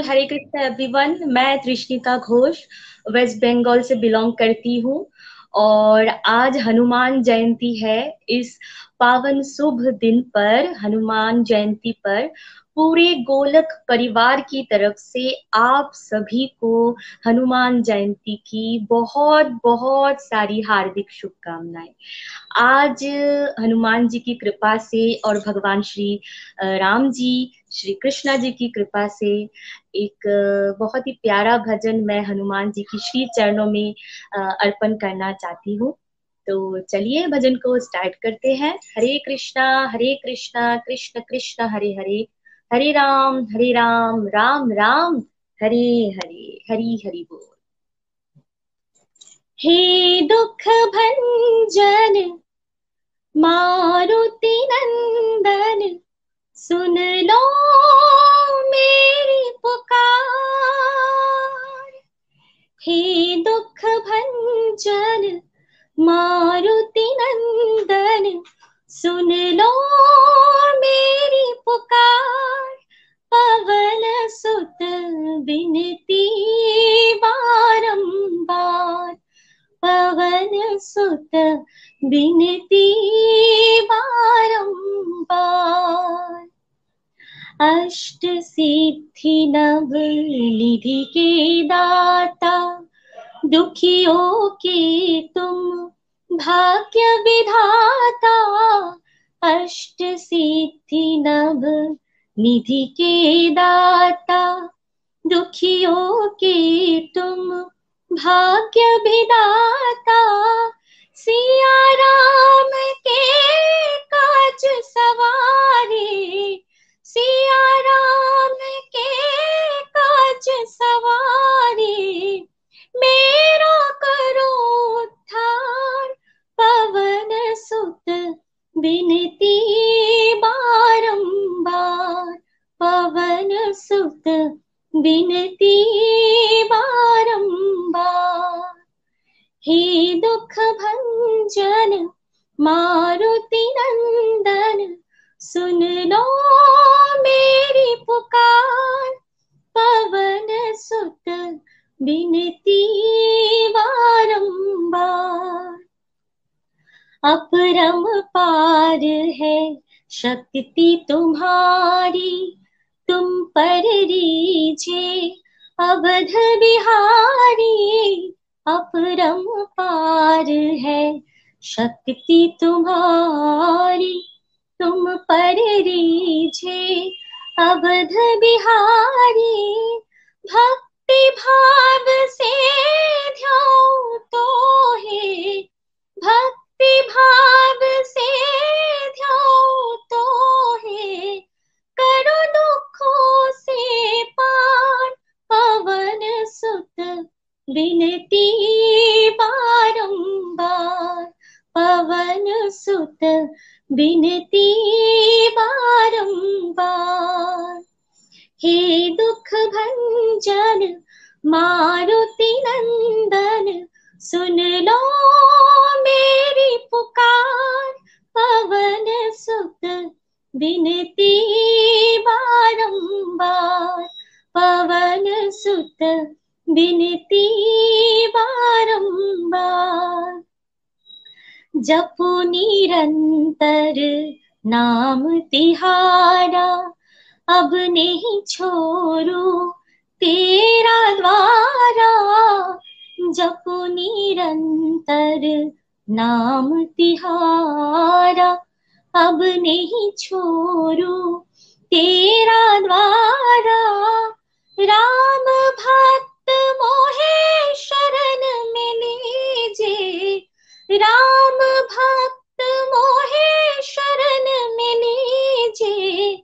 बोल हरे कृष्ण एवरीवन मैं त्रिष्णिका घोष वेस्ट बंगाल से बिलोंग करती हूँ और आज हनुमान जयंती है। इस पावन शुभ दिन पर, हनुमान जयंती पर, पूरे गोलक परिवार की तरफ़ से आप सभी को हनुमान जयंती की बहुत बहुत सारी हार्दिक शुभकामनाएँ। आज हनुमान जी की कृपा से और भगवान श्री राम जी श्री कृष्णा जी की कृपा से एक बहुत ही प्यारा भजन मैं हनुमान जी की श्री चरणों में अर्पण करना चाहती हूँ। तो चलिए भजन को स्टार्ट करते हैं। हरे कृष्णा हरे कृष्णा, कृष्ण कृष्ण, हरे हरे। हरे राम हरे राम राम राम, हरे हरे, हरी हरि बोल। हे दुख भंजन, मारुति नंदन सुन लो मेरी पुकार। हे दुख भंजन, मारुति नंदन, सुन लो मेरी पुकार। पवन सुत बिनती बारंबार। पवन सुत बिनती बारंबार। अष्ट सिद्धि नव निधि के दाता दुखियों के तुम भाग्य विधाता अष्ट सिद्धि नभ निधि के दाता दुखियों के तुम भाग्य विदाता सिया राम के काज सवारे सिया राम के काज सवारे, मेरा करो उद्धार, पवन सुत बिनती बारंबार, पवन सुत बिनती बारंबार। हे दुख भंजन, मारुति नंदन सुन लो मेरी पुकार, पवन सुत बिनती बारंबार अपरम पार है शक्ति तुम्हारी, तुम पर रीझे अवध बिहारी। अपरम पार है शक्ति तुम्हारी तुम पर रीझे अवध बिहारी। भक्ति भाव से तो है। भक्ति भाव से ध्याओ तो है। करो दुखों से पार पवन सुत। बिनती बारंबार पवन सुत बिनती बारंबार हे दुख भंजन, मारुति नंदन, सुन लो मेरी पुकार। पवन सुत बिनती बारंबार पवन सुत बिनती बारंबार जपु निरंतर नाम तिहारा। अब नहीं छोरू तेरा द्वारा। जपु निरंतर नाम तिहारा। अब नहीं छोरू तेरा द्वारा। राम भक्त मोहे शरण में लीजे राम भक्त मोहे शरण में लीजे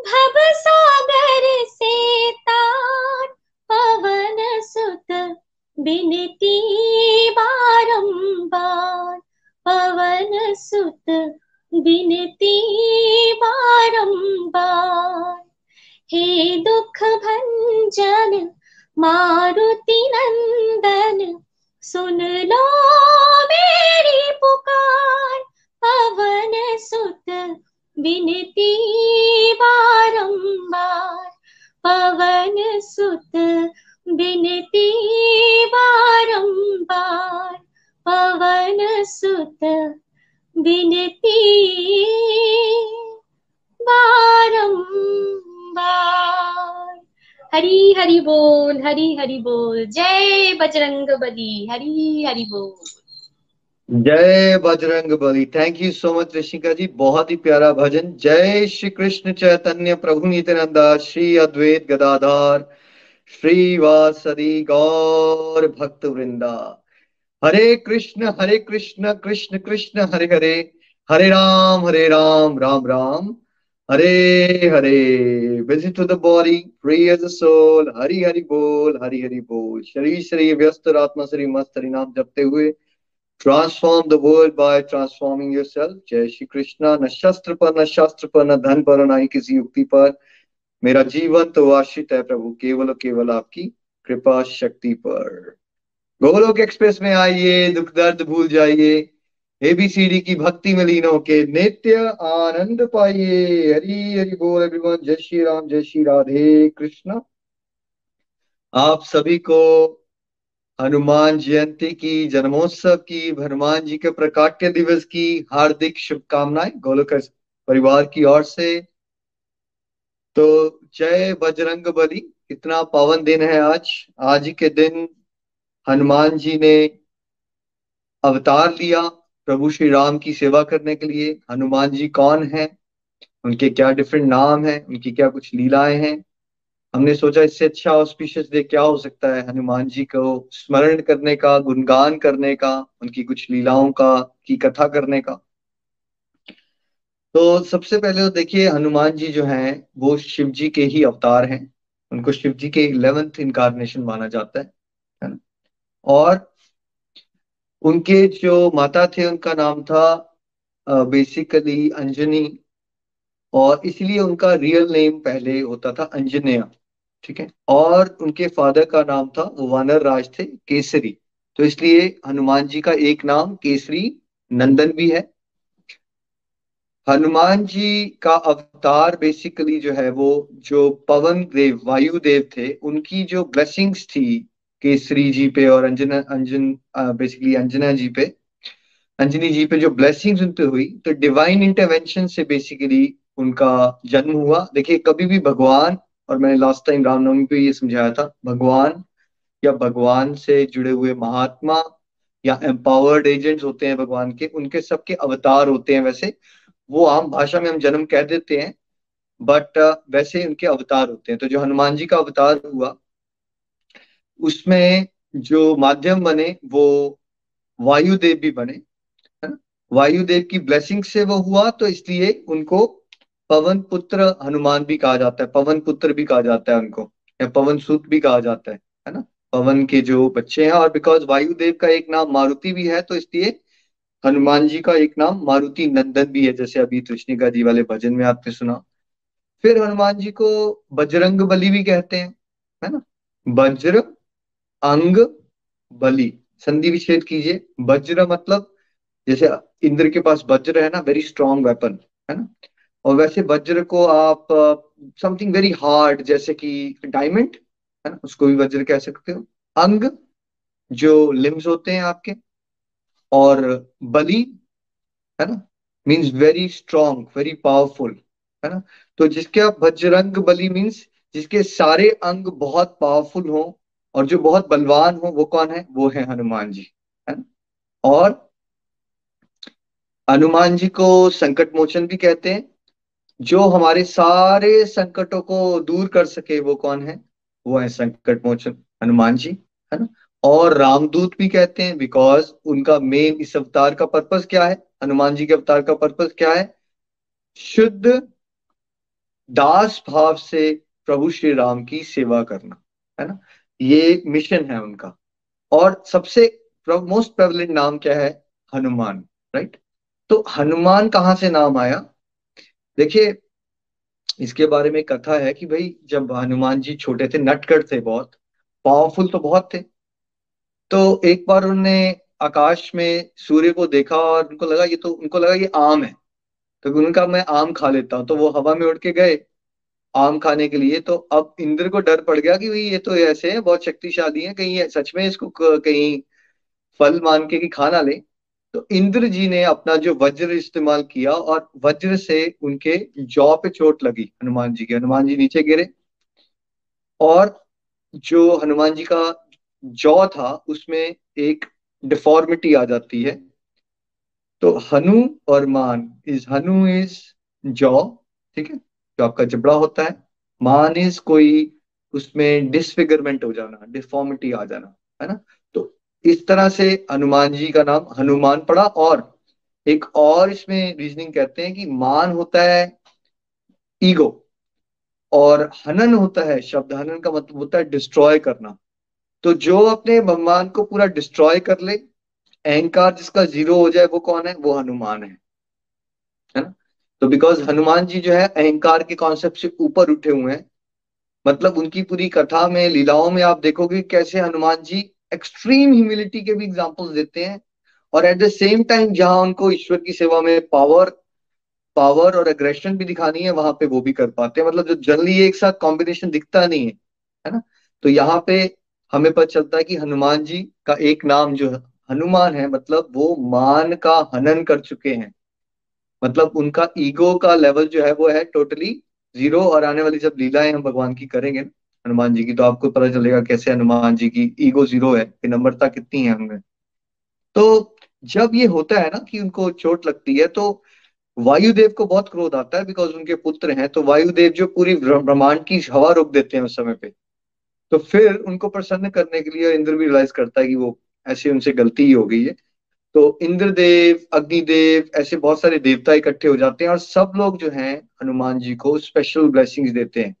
भव सागर से तार पवन सुत बिनती बारंबार। पवन सुत बिनती बारंबार। हे दुख भंजन, मारुति नंदन सुन लो मेरी पुकार, पवन सुत बिनती बारंबार। पवन सुत बिनती बारंबार। पवन सुत बिनती बारंबार। हरी हरि बोल, हरी हरि बोल। जय बजरंग बली, हरी हरि बोल। जय Bajrang Bali. Thank you so much Rishika ji बहुत ही प्यारा भजन। जय श्री कृष्ण चैतन्य प्रभु नित्यानंदा, श्री अद्वैत गदाधार श्रीवासदि गौर भक्त वृंदा। Hare Krishna Hare Krishna Krishna Krishna, Hare Hare. Hare Ram Hare Ram Ram Ram. Hare Hare visit to the body free as a soul, Hari Hari बोल, हरि हरि बोल। शरीर शरीर व्यस्त आत्मा, शरीर मस्त, हरि नाम जपते हुए transform the world by transforming yourself जय श्री कृष्णा। न शस्त्र पर, न शास्त्र पर, न धन पर न ही किसी युक्ति पर। मेरा जीवन तो आश्रित है प्रभु, केवल और केवल आपकी कृपा शक्ति पर। गोलोक एक्सप्रेस में आइए, दुख दर्द भूल जाइए। एबीसीडी की भक्ति में लीन होके नित्य आनंद पाइए। हरी हरि बोल एवरीवन जय श्री राम, जय श्री राधे कृष्ण। आप सभी को हनुमान जयंती की, जन्मोत्सव की, हनुमान जी के प्रकाट्य दिवस की हार्दिक शुभकामनाएँ गोलोक परिवार की ओर से। तो जय बजरंग बली, कितना पावन दिन है आज। आज के दिन हनुमान जी ने अवतार लिया। प्रभु श्री राम की सेवा करने के लिए, हनुमान जी कौन है? उनके क्या डिफरेंट नाम है? उनकी क्या कुछ लीलाएँ हैं? हमने सोचा इससे अच्छा ऑस्पिशियस डे क्या हो सकता है? हनुमान जी को स्मरण करने का, गुणगान करने का, उनकी कुछ लीलाओं का, की कथा करने का। तो सबसे पहले तो देखिए, हनुमान जी जो हैं, वो शिव जी के ही अवतार हैं। उनको शिव जी के इलेवेंथ इनकारनेशन माना जाता है और उनके जो माता थे, उनका नाम था बेसिकली अंजनी। और इसलिए उनका रियल नेम पहले होता था अंजनेया, ठीक है? और उनके फादर का नाम था वो वानर राज थे, केसरी। तो इसलिए हनुमान जी का एक नाम, केसरी नंदन भी है। हनुमान जी का अवतार बेसिकली जो है वो, जो पवन देव वायु देव थे, उनकी जो ब्लेसिंग्स थी केसरी जी पे और अंजना, अंजन बेसिकली अंजना जी पे। अंजनी जी पे जो ब्लेसिंग्स उन पे हुई तो डिवाइन इंटरवेंशन से बेसिकली उनका जन्म हुआ। देखिए, कभी भी भगवान, और मैंने लास्ट टाइम रामनवमी पे ये समझाया था, भगवान या भगवान से जुड़े हुए महात्मा या एम्पावर्ड एजेंट्स होते हैं भगवान के, उनके सबके अवतार होते हैं वैसे। वो आम भाषा में हम जन्म कह देते हैं बट वैसे उनके अवतार होते हैं। तो जो हनुमान जी का अवतार हुआ उसमें जो माध्यम बने, वो वायुदेव भी बने, है ना? वायुदेव की ब्लेसिंग से वो हुआ तो इसलिए उनको पवन पुत्र हनुमान भी कहा जाता है, पवन पुत्र भी कहा जाता है उनको, या पवन सूत भी कहा जाता है है ना? पवन के जो बच्चे हैं, और बिकॉज़ वायुदेव का एक नाम मारुति भी है तो इसलिए हनुमान जी का एक नाम मारुति नंदन भी है, जैसे अभी कृष्णिका जी वाले भजन में आपने सुना। फिर हनुमान जी को बजरंग बली भी कहते हैं, है ना? वज्र अंग बलि। संधि विच्छेद कीजिए। वज्र मतलब जैसे इंद्र के पास वज्र है ना वेरी स्ट्रॉन्ग वेपन है ना? और वैसे वज्र को आप समथिंग वेरी हार्ड जैसे कि डायमंड है ना? उसको भी वज्र कह सकते हो। अंग, जो लिम्स होते हैं आपके, और बलि, है ना? Means very strong very powerful है ना? तो जिसके आप वज्रंग बलि मीन्स जिसके सारे अंग बहुत पावरफुल हो और जो बहुत बलवान हो, वो कौन है? वो है हनुमान जी, है ना? और हनुमान जी को संकट मोचन भी कहते हैं। जो हमारे सारे संकटों को दूर कर सके, वो कौन है? वो है संकट मोचन हनुमान जी, है ना? और रामदूत भी कहते हैं बिकॉज़ उनका मेन इस अवतार का पर्पस क्या है? हनुमान जी के अवतार का पर्पस क्या है? शुद्ध दास भाव से प्रभु श्री राम की सेवा करना, है ना? ये मिशन है उनका। और सबसे मोस्ट प्रेवलेंट नाम क्या है? हनुमान राइट तो हनुमान कहाँ से नाम आया? देखिए, इसके बारे में कथा है कि भाई, जब हनुमान जी छोटे थे नटखट थे बहुत पावरफुल तो बहुत थे। तो एक बार उन्होंने आकाश में सूर्य को देखा और उनको लगा, ये तो उनको लगा ये आम है। तो उनका मैं आम खा लेता। हूँ तो वो हवा में उड़ के गए आम खाने के लिए तो अब इंद्र को डर पड़ गया कि भाई ये तो ऐसे है, बहुत शक्तिशाली है, कहीं सच में इसको कहीं फल मान के कि खाना ले। तो इंद्र जी ने अपना जो वज्र इस्तेमाल किया और वज्र से उनके जौ पे चोट लगी हनुमान जी के। हनुमान जी नीचे गिरे और जो हनुमान जी का जौ था, उसमें एक डिफॉर्मिटी आ जाती है। तो हनु और मान इज़ हनु इज़ जौ, ठीक है? जो आपका जबड़ा होता है मान इज़ कोई उसमें डिसफिगरमेंट हो जाना डिफॉर्मिटी आ जाना, है ना? तो इस तरह से हनुमान जी का नाम हनुमान पड़ा और एक और इसमें रीजनिंग कहते हैं कि मान होता है ईगो और हनन होता है, शब्द हनन का मतलब होता है डिस्ट्रॉय करना। तो जो अपने भगवान को पूरा डिस्ट्रॉय कर ले, अहंकार जिसका ज़ीरो हो जाए वो कौन है? वो हनुमान है है ना? तो बिकॉज़ हनुमान जी जो है, अहंकार के कॉन्सेप्ट से ऊपर उठे हुए हैं मतलब उनकी पूरी कथा में, लीलाओं में आप देखोगे कैसे हनुमान जी एक्सट्रीम ह्यूमिलिटी के भी एग्जाम्पल्स देते हैं और एट द सेम टाइम जहाँ उनको ईश्वर की सेवा में पावर पावर और एग्रेशन भी दिखानी है, वहाँ पे वो भी कर पाते हैं। मतलब जो जनरली एक साथ कॉम्बिनेशन दिखता नहीं है है ना? तो यहाँ पे हमें पता चलता है कि हनुमान जी का एक नाम जो हनुमान है मतलब वो मान का हनन कर चुके हैं। मतलब उनका ईगो का लेवल जो है वो है टोटली ज़ीरो और आने वाली जब लीलाएँ हम भगवान की करेंगे, हनुमान जी की तो आपको पता चलेगा कैसे हनुमान जी की ईगो ज़ीरो है कि नम्रता कितनी है हमें तो जब ये होता है ना कि उनको चोट लगती है तो वायुदेव को बहुत क्रोध आता है बिकॉज़ उनके पुत्र हैं तो वायुदेव जो पूरी ब्रह्मांड की हवा रोक देते हैं उस समय पे। तो फिर उनको प्रसन्न करने के लिए इंद्र भी रियलाइज़ करता है कि वो ऐसे उनसे गलती ही हो गई है। तो इंद्रदेव, अग्निदेव, ऐसे बहुत सारे देवता इकट्ठे हो जाते हैं और सब लोग जो हैं, हनुमान जी को स्पेशल ब्लेसिंग्स देते हैं।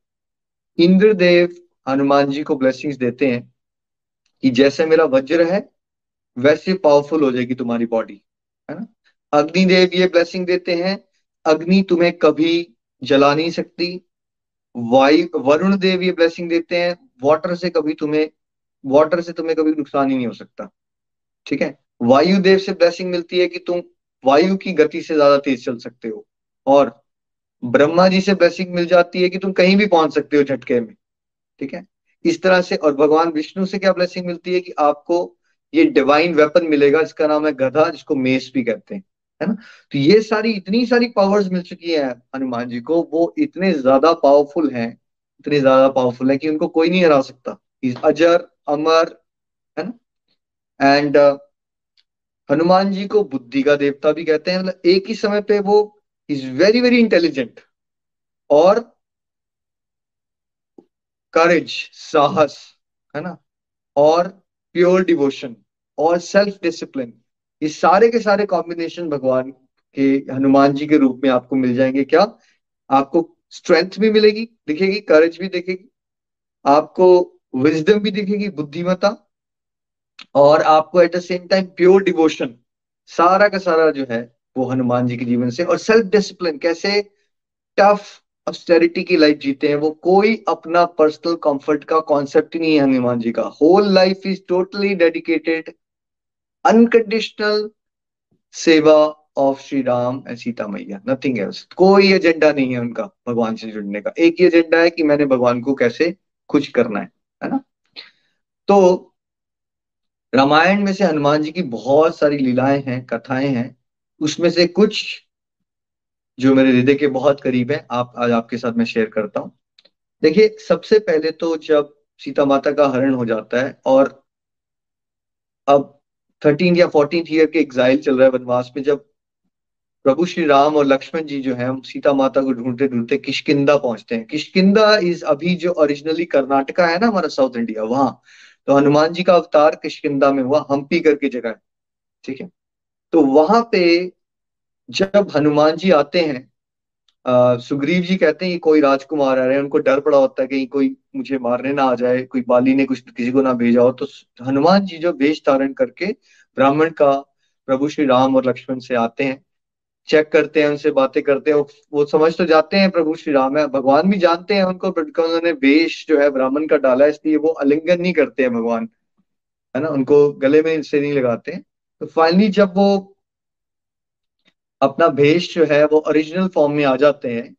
इंद्रदेव हनुमान जी को ब्लेसिंग्स देते हैं कि जैसे मेरा वज्र है, वैसे पावरफुल हो जाएगी तुम्हारी बॉडी है ना? अग्निदेव ये ब्लेसिंग देते हैं, अग्नि तुम्हें कभी जला नहीं सकती। वायु, वरुण देव ये ब्लेसिंग देते हैं वाटर से कभी तुम्हें वाटर से तुम्हें कभी नुकसान ही नहीं हो सकता, ठीक है? वायु देव से ब्लेसिंग मिलती है कि तुम वायु की गति से ज़्यादा तेज चल सकते हो। और ब्रह्मा जी से ब्लेसिंग मिल जाती है कि तुम कहीं भी पहुँच सकते हो झटके में। ठीक है? इस तरह से और भगवान विष्णु से क्या ब्लेसिंग मिलती है कि आपको ये डिवाइन वेपन मिलेगा जिसका नाम है गधा जिसको मेस भी कहते हैं। है ना? तो ये सारी इतनी सारी पावर्स मिल चुकी है हनुमान जी को। वो इतने ज़्यादा पावरफुल हैं इतने ज़्यादा पावरफुल है कि उनको कोई नहीं हरा सकता। अजर अमर है ना? एंड uh, हनुमान जी को बुद्धि का देवता भी कहते हैं मतलब एक ही समय पे वो इज़ वेरी वेरी इंटेलिजेंट और करेज साहस, है ना? और प्योर डिवोशन और सेल्फ डिसिप्लिन ये सारे के सारे कॉम्बिनेशन भगवान के, हनुमान जी के रूप में आपको मिल जाएँगे। क्या? आपको स्ट्रेंथ भी मिलेगी, दिखेगी करेज भी दिखेगी, आपको विजडम भी दिखेगी बुद्धिमता और आपको at the same time pure devotion सारा का सारा जो है वो हनुमान जी के जीवन से और सेल्फ डिसिप्लिन कैसे टफ ऑस्टेरिटी की लाइफ जीते हैं, वो कोई अपना पर्सनल कंफर्ट का कॉन्सेप्ट नहीं है हनुमान जी का। Whole life is totally dedicated unconditional seva of Shri Ram and Sita मैया नथिंग एल्स कोई एजेंडा नहीं है उनका, भगवान से जुड़ने का। एक ही एजेंडा है कि मैंने भगवान को कैसे खुश करना है है ना? तो रामायण में से हनुमान जी की बहुत सारी लीलाएँ हैं, कथाएँ हैं। उसमें से कुछ जो मेरे हृदय के बहुत करीब है, आप आज आपके साथ मैं शेयर करता हूँ। देखिए, सबसे पहले तो जब सीता माता का हरण हो जाता है और अब थर्टीन या फोर्टीन ईयर के एग्जाइल चल रहा है वनवास में जब प्रभु श्री राम और लक्ष्मण जी जो है, सीता माता को ढूंढते ढूंढते किशकिंदा पहुँचते हैं। किशकिंदा इज़ अभी जो ओरिजिनली कर्नाटका है ना, हमारा साउथ इंडिया वहाँ। तो हनुमान जी का अवतार किशकिंदा में हुआ, हम्पी करके जगह है ठीक है? तो वहाँ पे जब हनुमान जी आते हैं सुग्रीव जी कहते हैं कोई राजकुमार आ रहे हैं, उनको डर पड़ा होता है कहीं कोई मुझे मारने ना आ जाए, कोई बाली ने कुछ किसी को ना भेजा हो तो हनुमान जी जो वेश धारण करके ब्राह्मण का प्रभु श्री राम और लक्ष्मण से आते हैं चेक करते हैं, उनसे बातें करते हैं, वो समझ तो जाते हैं प्रभु श्री राम है, भगवान भी जानते हैं उनको उन्होंने वेश जो है ब्राह्मण का डाला इसलिए वो अलिंगन नहीं करते हैं भगवान। है ना? उनको गले में इनसे नहीं लगाते। हैं तो फाइनली जब वो अपना भेष जो है, वो ओरिजिनल फॉर्म में आ जाते हैं,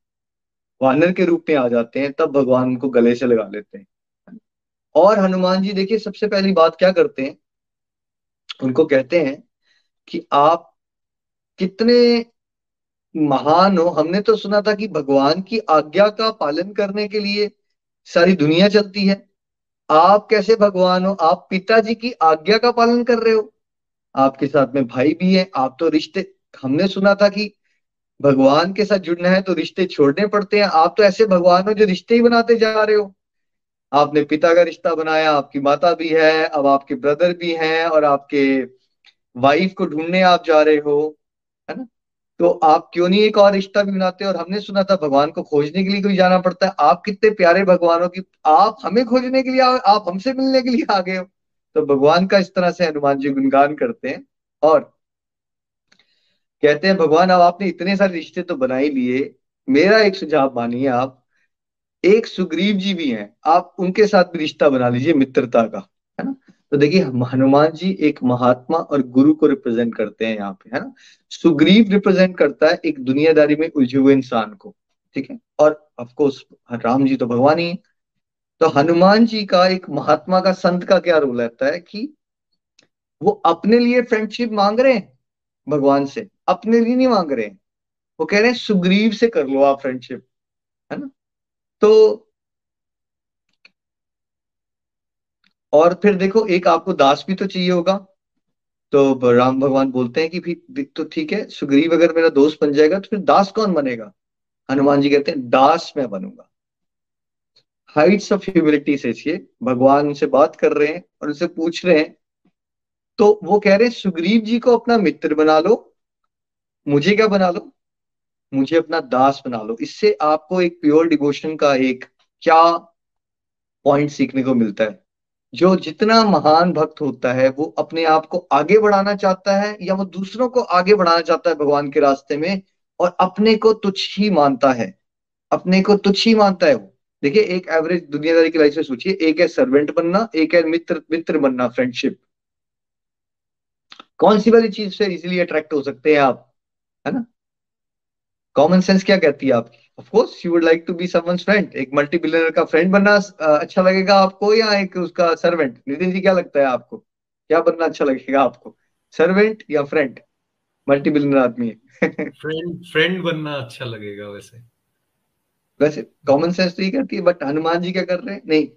वानर के रूप में आ जाते हैं, तब भगवान उनको गले से लगा लेते हैं। और हनुमान जी, देखिए, सबसे पहली बात क्या करते हैं? उनको कहते हैं कि आप कितने महान हो। हमने तो सुना था कि भगवान की आज्ञा का पालन करने के लिए सारी दुनिया चलती है। आप कैसे भगवान हो? आप पिताजी की आज्ञा का पालन कर रहे हो। आपके साथ में भाई भी है। आप तो रिश्ते, हमने सुना था कि भगवान के साथ जुड़ना है तो रिश्ते छोड़ने पड़ते हैं। आप तो ऐसे भगवान हो जो रिश्ते ही बनाते जा रहे हो। आपने पिता का रिश्ता बनाया, आपकी माता भी है, अब आपके ब्रदर भी हैं और आपके वाइफ को ढूँढने आप जा रहे हो, है ना? तो आप क्यों नहीं एक और रिश्ता भी बनाते और हमने सुना था भगवान को खोजने के लिए कोई जाना पड़ता है? आप कितने प्यारे भगवान कि, आप हमें खोजने के लिए आप हमसे मिलने के लिए आ गए हो। तो भगवान का इस तरह से हनुमान जी गुणगान करते हैं और कहते हैं, भगवान, अब आपने इतने सारे रिश्ते तो बना ही लिए। मेरा एक सुझाव मानिए आप। एक सुग्रीव जी भी हैं। आप उनके साथ भी रिश्ता बना लीजिए मित्रता का, है ना? तो देखिए, हनुमान जी एक महात्मा और गुरु को रिप्रेजेंट करते हैं यहाँ पे, है ना? सुग्रीव रिप्रेजेंट करता है एक दुनियादारी में उलझे हुए इंसान को, ठीक है? और ऑफकोर्स राम जी तो भगवान ही तो हनुमान जी का एक महात्मा का संत का क्या रोल रहता है कि वो अपने लिए फ्रेंडशिप मांग रहे हैं भगवान से, अपने लिए नहीं मांग रहे हैं। वो कह रहे हैं, सुग्रीव से कर लो आप फ्रेंडशिप है ना? तो और फिर देखो, एक आपको दास भी तो चाहिए होगा। तो राम भगवान बोलते हैं कि भी तो ठीक है, सुग्रीव अगर मेरा दोस्त बन जाएगा तो फिर दास कौन बनेगा? हनुमान जी कहते हैं, दास मैं बनूँगा। हाइट्स ऑफ़ ह्यूमिलिटी से भगवान उनसे बात कर रहे हैं और उनसे पूछ रहे हैं। तो वो कह रहे हैं, सुग्रीव जी को अपना मित्र बना लो, मुझे क्या बना लो? मुझे अपना दास बना लो। इससे आपको एक प्योर डिवोशन का एक क्या पॉइंट सीखने को मिलता है? जो जितना महान भक्त होता है, वो अपने आप को आगे बढ़ाना चाहता है या वो दूसरों को आगे बढ़ाना चाहता है भगवान के रास्ते में और अपने को तुच्छ ही मानता है। अपने को तुच्छ ही मानता है वो। देखिए, एक एवरेज दुनियादारी की लाइफ में सोचिए, एक है सर्वेंट बनना, एक है मित्र मित्र बनना फ्रेंडशिप कौन सी वाली चीज़ से इजिली अट्रैक्ट हो सकते हैं आप? है ना? कॉमन सेंस क्या कहती है आपकी? Of course you would like to be someone's friend एक मल्टी बिलियनर का फ्रेंड बनना अच्छा लगेगा आपको या एक उसका सर्वेंट नितिन जी क्या लगता है आपको? क्या बनना अच्छा लगेगा आपको? सर्वेंट या फ्रेंड मल्टी बिलियनर आदमी है। फ्रेंड फ्रेंड बनना अच्छा लगेगा वैसे। वैसे कॉमन सेंस तो ये कहती है बट हनुमान जी क्या कर रहे हैं? नहीं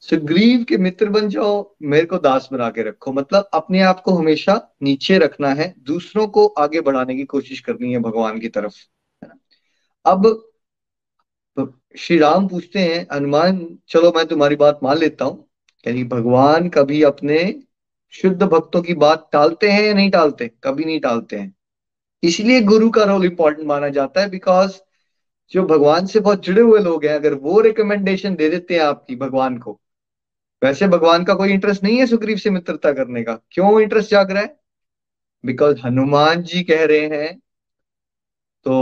सुग्रीव के मित्र बन जाओ, मेरे को दास बना के रखो। मतलब अपने आप को हमेशा नीचे रखना है, दूसरों को आगे बढ़ाने की कोशिश करनी है भगवान की तरफ़। अब, श्री राम पूछते हैं, हनुमान, चलो मैं तुम्हारी बात मान लेता हूँ। यानी भगवान कभी अपने शुद्ध भक्तों की बात टालते हैं या नहीं टालते? कभी नहीं टालते हैं। इसलिए गुरु का रोल इंपॉर्टेंट माना जाता है बिकॉज़ जो भगवान से बहुत जुड़े हुए लोग हैं, अगर वो रिकमेंडेशन दे देते हैं आपकी, भगवान को वैसे भगवान का कोई इंटरेस्ट नहीं है सुग्रीव से मित्रता करने का। क्यों इंटरेस्ट जाग रहा है? बिकॉज़ हनुमान जी कह रहे हैं तो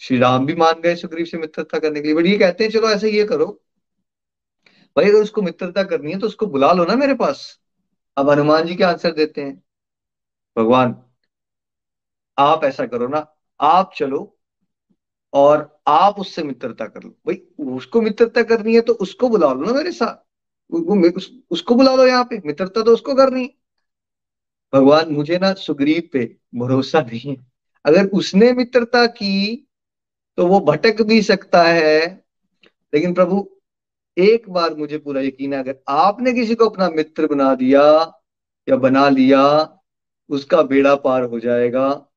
श्री राम भी मान गए सुग्रीव से मित्रता करने के लिए। बट ये कहते हैं, चलो ऐसे ये करो, भाई अगर उसको मित्रता करनी है तो उसको बुला लो ना मेरे पास। अब हनुमान जी क्या आंसर देते हैं, भगवान, आप ऐसा करो ना, आप चलो और आप उससे मित्रता कर लो। भाई, उसको मित्रता करनी है तो उसको बुला लो ना मेरे साथ। उस, उसको बुला लो यहाँ पे। मित्रता तो उसको करनी भगवान मुझे ना सुग्रीव पे भरोसा नहीं है। अगर उसने मित्रता की तो वो भटक भी सकता है। लेकिन प्रभु एक बार मुझे पूरा यकीन है अगर आपने किसी को अपना मित्र बना दिया या बना लिया उसका बेड़ा पार हो जाएगा।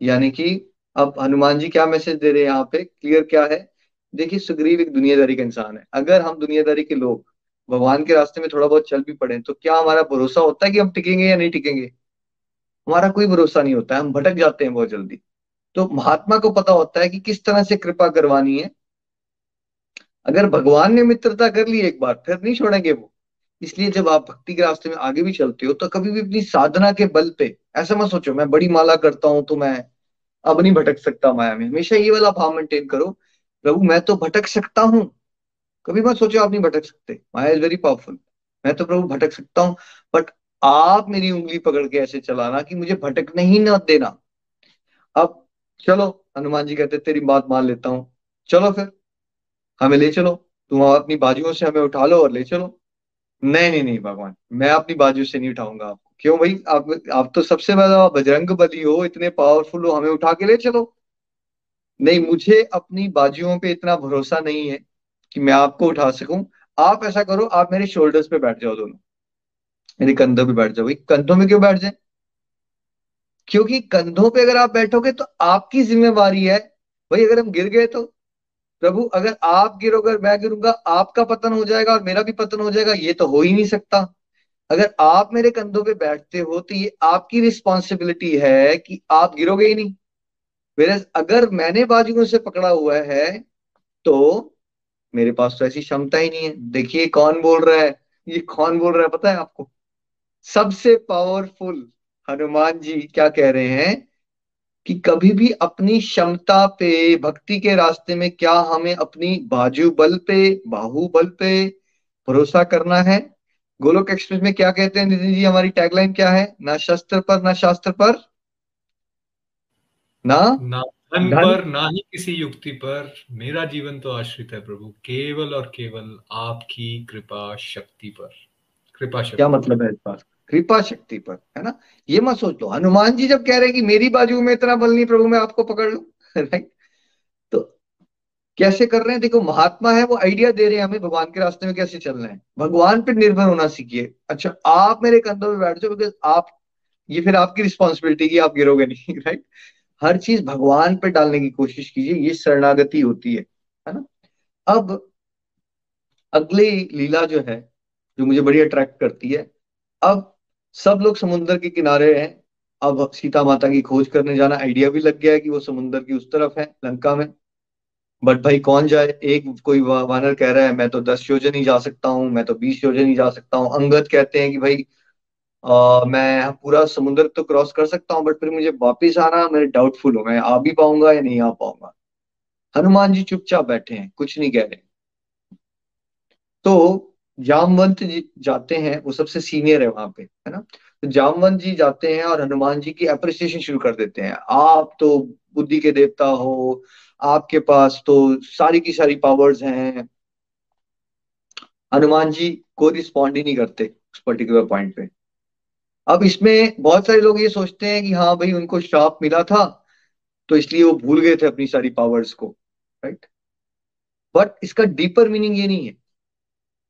यानी कि अब हनुमान जी क्या मैसेज दे रहे हैं यहाँ पे? क्लियर क्या है? देखिए सुग्रीव एक दुनियादारी का इंसान है। अगर हम दुनियादारी के लोग भगवान के रास्ते में थोड़ा बहुत चल भी पड़े तो क्या हमारा भरोसा होता है कि हम टिकेंगे या नहीं टिकेंगे? हमारा कोई भरोसा नहीं होता है। हम भटक जाते हैं बहुत जल्दी। तो महात्मा को पता होता है कि किस तरह से कृपा करवानी है। अगर भगवान ने मित्रता कर ली एक बार, फिर नहीं छोड़ेंगे वो। इसलिए जब आप भक्ति के रास्ते में आगे भी चलते हो तो कभी भी अपनी साधना के बल पे ऐसा मत सोचो, मैं बड़ी माला करता हूँ तो मैं अब नहीं भटक सकता माया में। हमेशा ये वाला भाव मेंटेन करो, प्रभु, मैं तो भटक सकता हूँ। कभी मत सोचो आप नहीं भटक सकते। माया इज़ वेरी पावरफुल मैं तो प्रभु भटक सकता हूँ बट आप मेरी उंगली पकड़ के ऐसे चलाना कि मुझे भटकने ही ना देना। अब चलो, हनुमान जी कहते, तेरी बात मान लेता हूँ। चलो फिर, हमें ले चलो। तुम अपनी बाजुओं से हमें उठा लो और ले चलो। नहीं नहीं नहीं, भगवान, मैं अपनी बाजू से नहीं उठाऊँगा आपको। क्यों भाई? आप आप तो सबसे बड़ा बजरंग बली हो, इतने पावरफुल हो, हमें उठा के ले चलो। नहीं, मुझे अपनी बाजुओं पे इतना भरोसा नहीं है। कि मैं आपको उठा सकूँ। आप ऐसा करो, आप मेरे शोल्डर्स पे बैठ जाओ दोनों। मेरे कंधों पे बैठ जाओ। भाई, कंधों में क्यों बैठ जाए? क्योंकि कंधों पे अगर आप बैठोगे तो आपकी जिम्मेवारी है। भाई, अगर हम गिर गए तो? प्रभु, अगर आप गिरोगे, मैं गिरूँगा, आपका पतन हो जाएगा और मेरा भी पतन हो जाएगा। ये तो हो ही नहीं सकता। अगर आप मेरे कंधों पे बैठते हो तो ये आपकी रिस्पॉन्सिबिलिटी है कि आप गिरोगे ही नहीं। अगर मैंने बाजुओं से पकड़ा हुआ है तो मेरे पास तो ऐसी क्षमता ही नहीं है। देखिए, कौन बोल रहा है? ये कौन बोल रहा है, पता है आपको? सबसे पावरफुल हनुमान जी क्या कह रहे हैं कि कभी भी अपनी क्षमता पे, भक्ति के रास्ते में क्या हमें अपनी बाजू बल पे, बाहु बल पे भरोसा करना है? गोलोक एक्सप्रेस में क्या कहते हैं नितिन जी? हमारी टैगलाइन क्या है? ना शस्त्र पर, ना शास्त्र पर, ना ना धन पर ना ही किसी युक्ति पर। मेरा जीवन तो आश्रित है प्रभु केवल और केवल आपकी कृपा शक्ति पर। कृपा शक्ति क्या मतलब है इस बात कृपा शक्ति पर है ना? ये मत सोच। लो हनुमान जी जब कह रहे हैं कि मेरी बाजू में इतना बल नहीं प्रभु मैं आपको पकड़ लू राइट तो कैसे कर रहे हैं? देखो महात्मा है वो आइडिया दे रहे हैं हमें भगवान के रास्ते में कैसे चलना है। भगवान पर निर्भर होना सीखिए। अच्छा आप मेरे कंधों में बैठ जाओ बिकॉज़ आप ये फिर आपकी रिस्पॉन्सिबिलिटी की आप गिरोगे नहीं राइट हर चीज़ भगवान पे डालने की कोशिश कीजिए, ये शरणागति होती है है ना? अब अगली लीला जो है, जो मुझे बड़ी अट्रैक्ट करती है, अब सब लोग समुद्र के किनारे हैं, अब सीता माता की खोज करने जाना आइडिया भी लग गया है कि वो समुद्र की उस तरफ़ है, लंका में। बट भाई, कौन जाए? एक कोई वानर कह रहा है, मैं तो दस योजन ही जा सकता हूँ, मैं तो बीस योजन ही जा सकता हूँ। अंगद कहते हैं कि भाई मैं पूरा समुद्र तो क्रॉस कर सकता हूँ बट फिर मुझे वापिस आना, मेरे डाउटफुल हो, मैं आ भी पाऊँगा या नहीं आ पाऊँगा? हनुमान जी चुपचाप बैठे हैं, कुछ नहीं कह रहे। तो जामवंत जी जाते हैं, वो सबसे सीनियर है वहाँ पे, है ना? तो जामवंत जी जाते हैं और हनुमान जी की अप्रिसिएशन शुरू कर देते हैं। आप तो बुद्धि के देवता हो, आपके पास तो सारी की सारी पावर्स हैं। हनुमान जी कोई रिस्पॉन्ड ही नहीं करते उस पर्टिकुलर पॉइंट पे। अब इसमें बहुत सारे लोग ये सोचते हैं कि हाँ भाई उनको श्राप मिला था तो इसलिए वो भूल गए थे अपनी सारी पावर्स को राइट बट इसका डीपर मीनिंग ये नहीं है।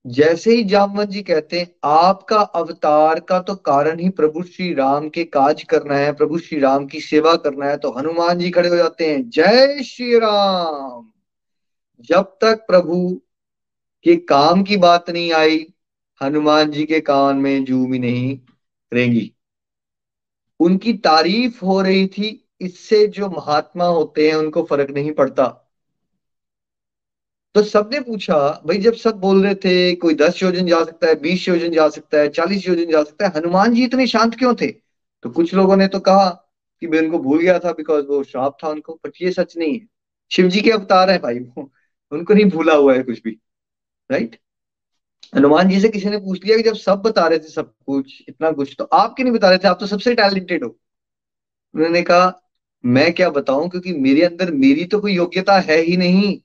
जैसे ही जामवंत जी कहते हैं, आपका अवतार का तो कारण ही प्रभु श्री राम के काज करना है, प्रभु श्री राम की सेवा करना है तो हनुमान जी खड़े हो जाते हैं, जय श्री राम। जब तक प्रभु के काम की बात नहीं आई, हनुमान जी के कान में जू भी नहीं रहेंगी उनकी तारीफ़ हो रही थी, इससे जो महात्मा होते हैं, उनको फ़र्क नहीं पड़ता। तो सबने पूछा, भाई, जब सब बोल रहे थे, कोई दस योजन जा सकता है, बीस योजन जा सकता है, चालीस योजन जा सकता है, हनुमान जी इतने शांत क्यों थे? तो कुछ लोगों ने तो कहा कि मैं उनको भूल गया था बिकॉज़ वो श्राप था उनको बट ये सच नहीं है। शिव जी के अवतार है भाई, वो, उनको नहीं भूला हुआ है कुछ भी राइट हनुमान जी से किसी ने पूछ लिया कि जब सब बता रहे थे सब कुछ, इतना कुछ तो आप क्यों नहीं बता रहे थे? आप तो सबसे टैलेंटेड हो। उन्होंने कहा, मैं क्या बताऊँ? क्योंकि मेरे अंदर मेरी तो कोई योग्यता है ही नहीं।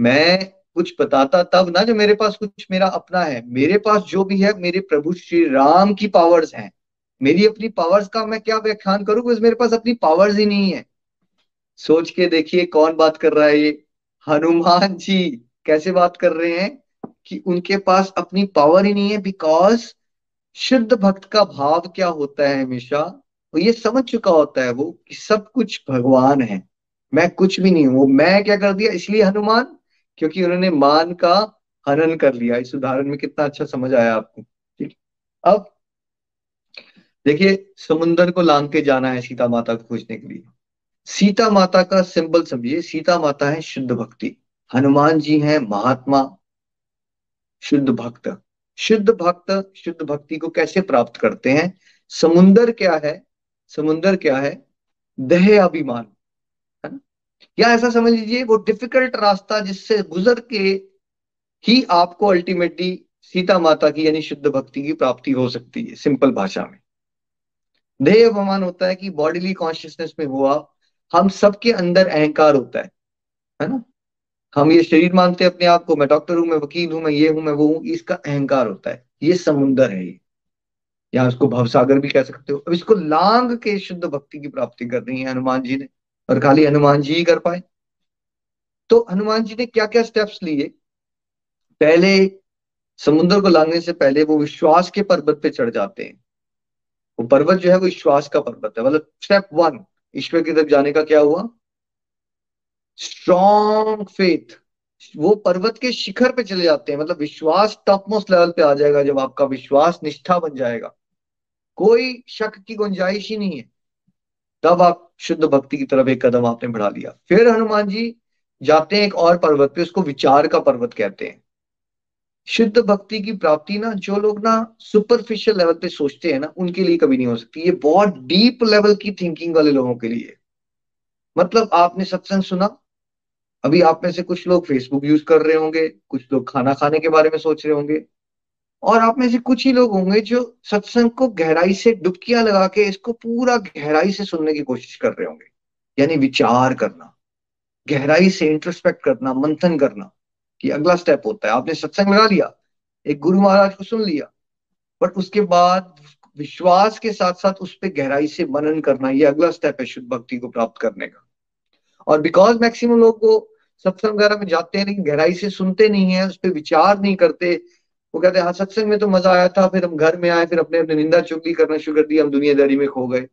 मैं कुछ बताता तब ना जो मेरे पास कुछ मेरा अपना है। मेरे पास जो भी है, मेरे प्रभु श्री राम की पावर्स हैं। मेरी अपनी पावर्स का मैं क्या व्याख्यान करूँ? बिकॉज़ मेरे पास अपनी पावर्स ही नहीं है। सोच के देखिए कौन बात कर रहा है ये। हनुमान जी, कैसे बात कर रहे हैं? कि उनके पास अपनी पावर ही नहीं है बिकॉज़ शुद्ध भक्त का भाव क्या होता है हमेशा? तो ये समझ चुका होता है वो कि सब कुछ भगवान है। मैं कुछ भी नहीं हूँ। मैं क्या कर दिया? इसलिए हनुमान? क्योंकि उन्होंने मान का हनन कर लिया। इस उदाहरण में कितना अच्छा समझ आया आपको। ठीक। अब देखिए समुन्दर को लांग के जाना है सीता माता को खोजने के लिए। सीता माता का सिंबल समझिए। सीता माता है शुद्ध भक्ति। हनुमान जी हैं महात्मा। शुद्ध भक्त। शुद्ध भक्त, शुद्ध भक्ति को कैसे प्राप्त करते हैं? समुन्दर क्या है? समुन्दर क्या है? देह अभिमान, है ना? या ऐसा समझ लीजिए, वो डिफ़िकल्ट रास्ता जिससे गुजर के ही आपको अल्टीमेटली सीता माता की, यानी शुद्ध भक्ति की प्राप्ति हो सकती है सिंपल भाषा में। देह अभिमान होता है कि बॉडीली कॉन्शियसनेस में हुआ, हम सबके अंदर अहंकार होता है है ना? हम ये शरीर मानते हैं अपने आप को, मैं डॉक्टर हूँ, मैं वकील हूँ, मैं ये हूँ, मैं वो हूँ, इसका अहंकार होता है। ये समुंदर है ये। या उसको भवसागर भी कह सकते हो। अब इसको लांग के शुद्ध भक्ति की प्राप्ति कर रही है हनुमान जी ने। और खाली हनुमान जी ही कर पाए। तो हनुमान जी ने क्या क्या स्टेप्स लिए? पहले समुद्र को लांगने से पहले वो विश्वास के पर्वत पे चढ़ जाते हैं। वो पर्वत जो है वो विश्वास का पर्वत है। मतलब स्टेप वन ईश्वर की तरफ़ जाने का क्या हुआ? स्ट्रॉन्ग फेथ वो पर्वत के शिखर पे चले जाते हैं। मतलब विश्वास टॉप मोस्ट लेवल पे आ जाएगा जब आपका विश्वास निष्ठा बन जाएगा। कोई शक की गुंजाइश ही नहीं है। तब आप शुद्ध भक्ति की तरफ़ एक कदम आपने बढ़ा लिया। फिर हनुमान जी जाते हैं एक और पर्वत पे, उसको विचार का पर्वत कहते हैं। शुद्ध भक्ति की प्राप्ति ना, जो लोग ना सुपरफिशियल लेवल पे सोचते हैं ना, उनके लिए कभी नहीं हो सकती। ये बहुत डीप लेवल की थिंकिंग वाले लोगों के लिए। मतलब आपने सत्संग सुना अभी आप में से कुछ लोग फेसबुक यूज़ कर रहे होंगे, कुछ लोग खाना खाने के बारे में सोच रहे होंगे। और आप में से कुछ ही लोग होंगे जो सत्संग को गहराई से डुबकियाँ लगा के इसको पूरा गहराई से सुनने की कोशिश कर रहे होंगे। यानी विचार करना, गहराई से इंट्रोस्पेक्ट करना, मंथन करना कि अगला स्टेप होता है। आपने सत्संग लगा लिया, एक गुरु महाराज को सुन लिया बट उसके बाद विश्वास के साथ साथ उस पर गहराई से मनन करना, ये अगला स्टेप है शुद्ध भक्ति को प्राप्त करने का। और बिकॉज़ मैक्सिमम लोग को सत्संग वगैरह में जाते हैं, लेकिन गहराई से सुनते नहीं है, उस पर विचार नहीं करते, वो कहते हैं हाँ सत्संग में तो मज़ा आया था, फिर हम घर में आए, फिर अपने अपने निंदा चुगली करना शुरू कर दी, हम दुनियादारी में खो गए।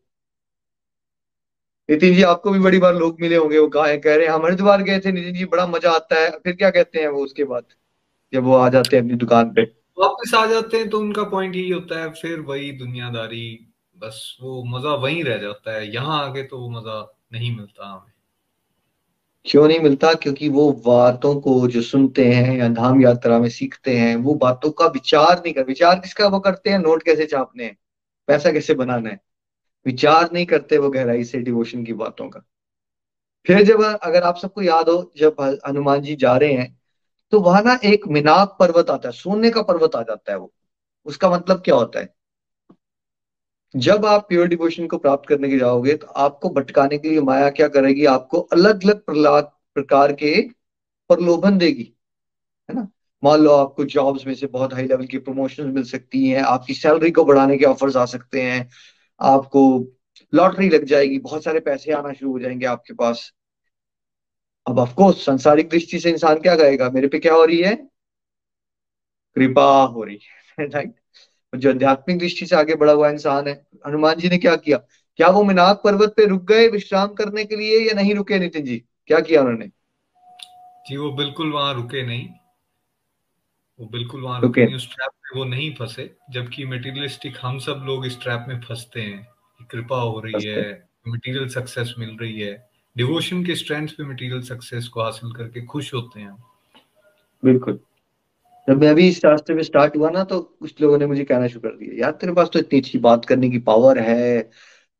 नितिन जी, आपको भी बड़ी बार लोग मिले होंगे, वो कहा कह रहे हैं, हम हरिद्वार गए थे, नितिन जी, बड़ा मज़ा आता है। फिर क्या कहते हैं वो उसके बाद, जब वो आ जाते हैं अपनी दुकान पे? वापस आ जाते हैं तो उनका पॉइंट यही होता है, फिर वही दुनियादारी, बस वो मज़ा वहीं रह जाता है, यहाँ आके तो वो मज़ा नहीं मिलता हमें। क्यों नहीं मिलता? क्योंकि वो बातों को जो सुनते हैं या धाम यात्रा में सीखते हैं, वो बातों का विचार नहीं कर, विचार किसका वो करते हैं? नोट कैसे छापने हैं? पैसा कैसे बनाना है? विचार नहीं करते वो गहराई से डिवोशन की बातों का। फिर जब अगर आप सबको याद हो, जब हनुमान जी जा रहे हैं तो वहाँ ना एक मिनाक पर्वत आता है, सोने का पर्वत आ जाता है वो। उसका मतलब क्या होता है? जब आप प्योर डिवोशन को प्राप्त करने के जाओगे तो आपको भटकाने के लिए माया क्या करेगी? आपको अलग अलग प्रकार के प्रलोभन देगी, है ना? मान लो आपको जॉब्स में से बहुत हाई लेवल की प्रमोशन मिल सकती हैं, आपकी सैलरी को बढ़ाने के ऑफर्स आ सकते हैं, आपको लॉटरी लग जाएगी, बहुत सारे पैसे आना शुरू हो जाएँगे आपके पास। अब ऑफकोर्स संसारिक दृष्टि से इंसान क्या कहेगा? मेरे पे क्या हो रही है? कृपा हो रही है राइट जो आध्यात्मिक दृष्टि से आगे बढ़ा हुआ इंसान है हनुमान जी ने क्या किया? क्या वो मिनाक पर्वत पे रुक गए विश्राम करने के लिए या नहीं रुके नितिन जी? क्या किया उन्होंने? जी वो बिल्कुल वहाँ रुके नहीं। वो बिल्कुल वहाँ रुके। नहीं उस ट्रैप में वो नहीं फंसे जबकि मेटीरियलिस्टिक हम सब लोग इस ट्रैप में फंसते हैं कृपा हो रही है मटेरियल सक्सेस मिल रही है। डिवोशन के स्ट्रेंथ पे मटेरियल सक्सेस को हासिल करके खुश होते हैं बिल्कुल। जब मैं अभी इस रास्ते में स्टार्ट हुआ ना तो कुछ लोगों ने मुझे कहना शुरू कर दिया, यार, तेरे पास तो इतनी अच्छी बात करने की पावर है,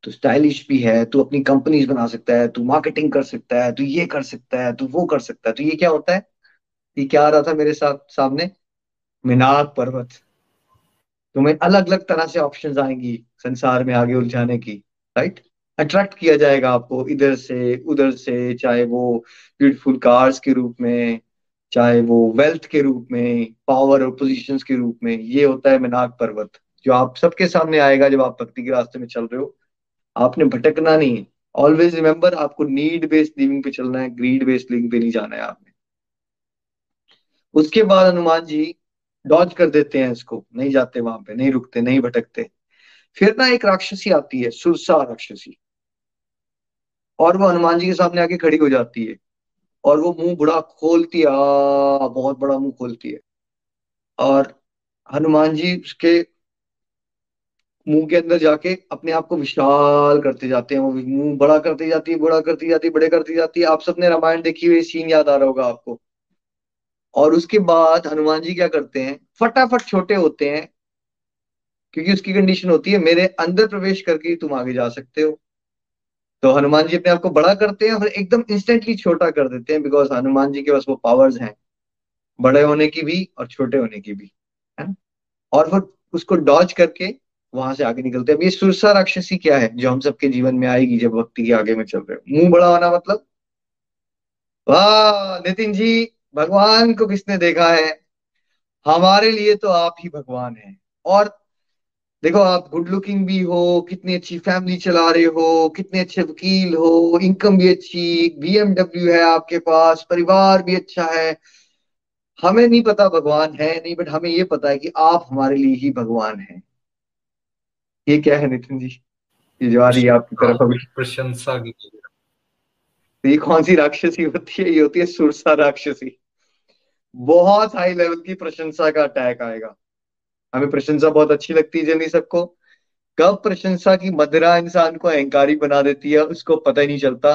तू स्टाइलिश भी है, तू अपनी कंपनीज़ बना सकता है, तू मार्केटिंग कर सकता है, तू ये कर सकता है, तू वो कर सकता है। तो ये क्या होता है? ये क्या आ रहा था मेरे साथ, सामने? मीनार पर्वत। तुम्हें अलग अलग तरह से ऑप्शन आएँगी संसार में आगे उलझाने की राइट अट्रैक्ट किया जाएगा आपको इधर से, उधर से, चाहे वो ब्यूटीफुल कार्स के रूप में चाहे वो वेल्थ के रूप में पावर और पोजीशंस के रूप में, ये होता है मीनाक पर्वत, जो आप सबके सामने आएगा जब आप भक्ति के रास्ते में चल रहे हो। आपने भटकना नहीं है। ऑलवेज रिमेम्बर आपको नीड बेस्ड लिविंग पे चलना है ग्रीड बेस्ड लिविंग पे नहीं जाना है आपने। उसके बाद हनुमान जी डॉज कर देते हैं इसको, नहीं जाते वहाँ पे, नहीं रुकते, नहीं भटकते। फिर ना एक राक्षसी आती है, सुरसा राक्षसी। और वो हनुमान जी के सामने आके खड़ी हो जाती है। और वो मुँह बड़ा खोलती है बहुत बड़ा मुँह खोलती है। और हनुमान जी उसके मुँह के अंदर जाके अपने आप को विशाल करते जाते हैं, वो मुँह बड़ा करती जाती है, बड़ा करती जाती है, बड़े करती जाती है। आप सबने रामायण देखी हुई सीन याद आ रहा होगा आपको। और उसके बाद हनुमान जी क्या करते हैं, फटाफट छोटे होते हैं, क्योंकि उसकी कंडीशन होती है, मेरे अंदर प्रवेश करके तुम आगे जा सकते हो। तो हनुमान जी अपने आप को बड़ा करते हैं और एकदम इंस्टेंटली छोटा कर देते हैं बिकॉज़ हनुमान जी के पास वो पावर्स हैं। बड़े होने की भी और छोटे होने की भी, है ना? और फिर उसको डॉज करके वहाँ से आगे निकलते हैं। अब ये सुरसा राक्षसी क्या है जो हम सबके जीवन में आएगी जब भक्ति के आगे में चल रहे मुँह बड़ा होना मतलब? वाह, नितिन जी, भगवान को किसने देखा है? हमारे लिए तो आप ही भगवान हैं। और देखो आप गुड लुकिंग भी हो कितनी अच्छी फैमिली चला रहे हो कितने अच्छे वकील हो इनकम भी अच्छी बीएमडब्ल्यू है आपके पास परिवार भी अच्छा है। हमें नहीं पता भगवान है नहीं बट हमें ये पता है कि आप हमारे लिए ही भगवान हैं। ये क्या है नितिन जी? ये जो आ रही है आपकी तरफ़ अभी। प्रशंसा की तो ये कौन सी राक्षसी होती है? ये होती है सुरसा राक्षसी। बहुत हाई लेवल की प्रशंसा का अटैक आएगा। हमें प्रशंसा बहुत अच्छी लगती है जल्दी सबको। कब प्रशंसा की मदिरा इंसान को अहंकारी बना देती है, उसको पता ही नहीं चलता।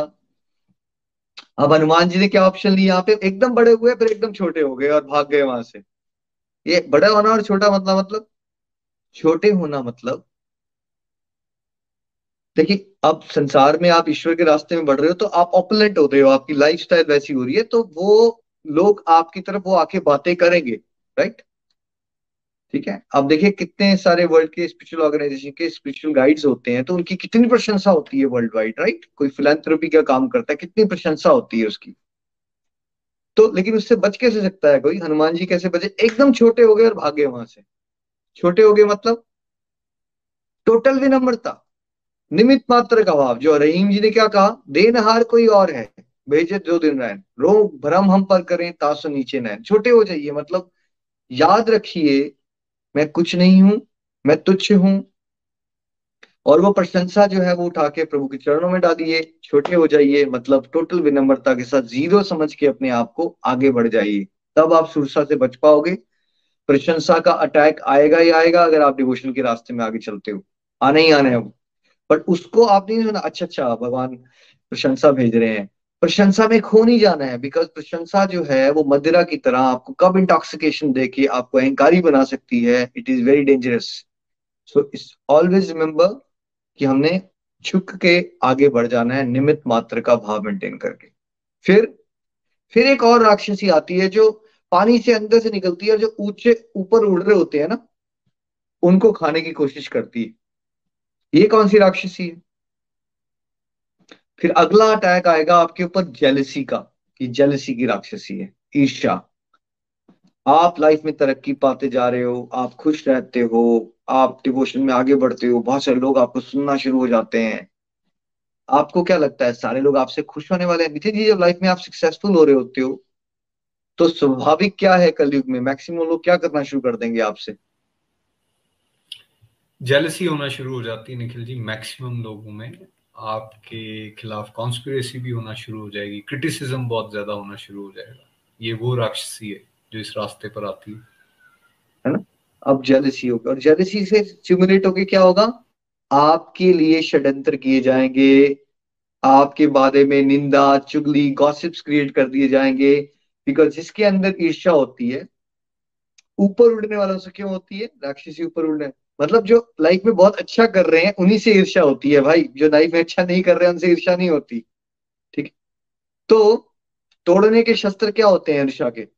अब हनुमान जी ने क्या ऑप्शन लिया? यहाँ पे एकदम बड़े हुए, फिर एकदम छोटे हो गए और भाग गए वहाँ से। ये बड़ा होना और छोटा मतलब मतलब? छोटे होना मतलब? देखिए, अब संसार में आप ईश्वर के रास्ते में बढ़ रहे हो तो आप ऑपोलेंट होते हो, आपकी लाइफ स्टाइल वैसी हो रही है तो वो लोग आपकी तरफ़ वो आके बातें करेंगे राइट ठीक है? अब देखिए कितने सारे वर्ल्ड के स्पिरिचुअल ऑर्गेनाइजेशन के स्पिरिचुअल गाइड्स होते हैं तो उनकी कितनी प्रशंसा होती है वर्ल्ड वाइड राइट कोई फिलेंथ्रोपी का काम करता है, कितनी प्रशंसा होती है उसकी? तो लेकिन उससे बच कैसे सकता है कोई? हनुमान जी कैसे बचे? एकदम छोटे हो गए और भागे वहाँ से। छोटे हो गए मतलब? टोटल विनम्रता निमित मात्र का भाव। जो रहीम जी ने क्या कहा? देनहार कोई और है, भेजे दो दिन रैन रो भ्रम हम पर करें, तासो नीचे नैन छोटे हो जाइए मतलब याद रखिए मैं कुछ नहीं हूँ, मैं तुच्छ हूँ। और वो प्रशंसा जो है वो उठा के प्रभु के चरणों में डालिए छोटे हो जाइए मतलब टोटल विनम्रता के साथ ज़ीरो समझ के अपने आप को आगे बढ़ जाइए। तब आप सुरसा से बच पाओगे। प्रशंसा का अटैक आएगा ही आएगा अगर आप डिवोशन के रास्ते में आगे चलते हो। आने ही आने है। वो बट उसको आप नहीं अच्छा अच्छा भगवान प्रशंसा भेज रहे हैं। प्रशंसा में खो नहीं जाना है बिकॉज़ प्रशंसा जो है, वो मदिरा की तरह आपको कब इंटॉक्सिकेशन देके आपको अहंकारी बना सकती है it is very dangerous so इस ऑलवेज रिमेम्बर कि हमने झुक के आगे बढ़ जाना है निमित मात्र का भाव मेंटेन करके। फिर फिर एक और राक्षसी आती है जो पानी से अंदर से निकलती है और जो ऊँचे, ऊपर उड़ रहे होते हैं ना, उनको खाने की कोशिश करती है। ये कौन सी राक्षसी है? फिर अगला अटैक आएगा आपके ऊपर जेलसी का, कि जेलसी की राक्षसी है ईर्षा आप लाइफ में तरक्की पाते जा रहे हो, आप खुश रहते हो, आप डिवोशन में आगे बढ़ते हो, बहुत सारे लोग आपको सुनना शुरू हो जाते हैं। आपको क्या लगता है, सारे लोग आपसे खुश होने वाले हैं? नितिन जी, जब लाइफ में आप सक्सेसफुल हो रहे होते हो तो स्वाभाविक क्या है कलयुग में? मैक्सिमम लोग क्या करना शुरू कर देंगे आपसे? जेलसी होना शुरू हो जाती है, निखिल जी मैक्सिमम लोगों में। आपके खिलाफ कॉन्स्पिरेसी भी होना शुरू हो जाएगी क्रिटिसिज्म बहुत ज़्यादा होना शुरू हो जाएगा। ये वो राक्षसी है जो इस रास्ते पर आती है। ना? अब जेलसी होगा और जेलसी से सिमुलेट होके क्या होगा? आपके लिए षड्यंत्र किए जाएँगे, आपके बारे में निंदा, चुगली गॉसिप्स क्रिएट कर दिए जाएँगे बिकॉज़ जिसके अंदर ईर्षा होती है, ऊपर उड़ने वालों से क्यों होती है? राक्षसी ऊपर उड़ने मतलब जो लाइफ में बहुत अच्छा कर रहे हैं, उन्हीं से ईर्षा होती है भाई। जो लाइफ में अच्छा नहीं कर रहे हैं, उनसे ईर्षा नहीं होती। ठीक तो तोड़ने के शस्त्र क्या होते हैं ईर्षा के?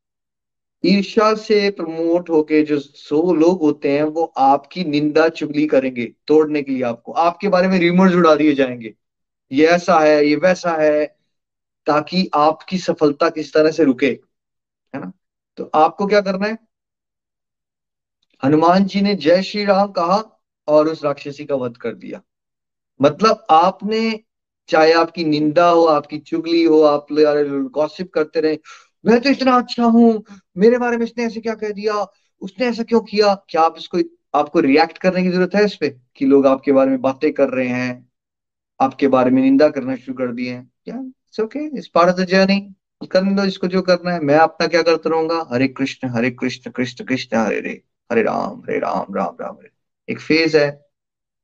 ईर्षा से प्रमोट होके जो सो लोग होते हैं, वो आपकी निंदा चुगली करेंगे, तोड़ने के लिए आपको। आपके बारे में रिमर्स उड़ा दिए जाएँगे। ये ऐसा है, ये वैसा है, ताकि आपकी सफलता किस तरह से रुके, है ना? तो आपको क्या करना है? हनुमान जी ने जय श्री राम कहा और उस राक्षसी का वध कर दिया। मतलब आपने, चाहे आपकी निंदा हो, आपकी चुगली हो, आप गॉसिप करते रहे, मैं तो इतना अच्छा हूँ, मेरे बारे में इसने ऐसे क्या कह दिया, उसने ऐसा क्यों किया? क्या आप इसको, आपको रिएक्ट करने की ज़रूरत है इस पे कि लोग आपके बारे में बातें कर रहे हैं, आपके बारे में निंदा करना शुरू कर दिए क्या ओके इस पार्ट ऑफ़ द जर्नी करने दो इसको जो करना है, मैं अपना क्या करता रहूँगा? हरे कृष्ण हरे कृष्ण कृष्ण कृष्ण, हरे रे हरे राम हरे राम राम राम, हरे एक फ़ेज़ है,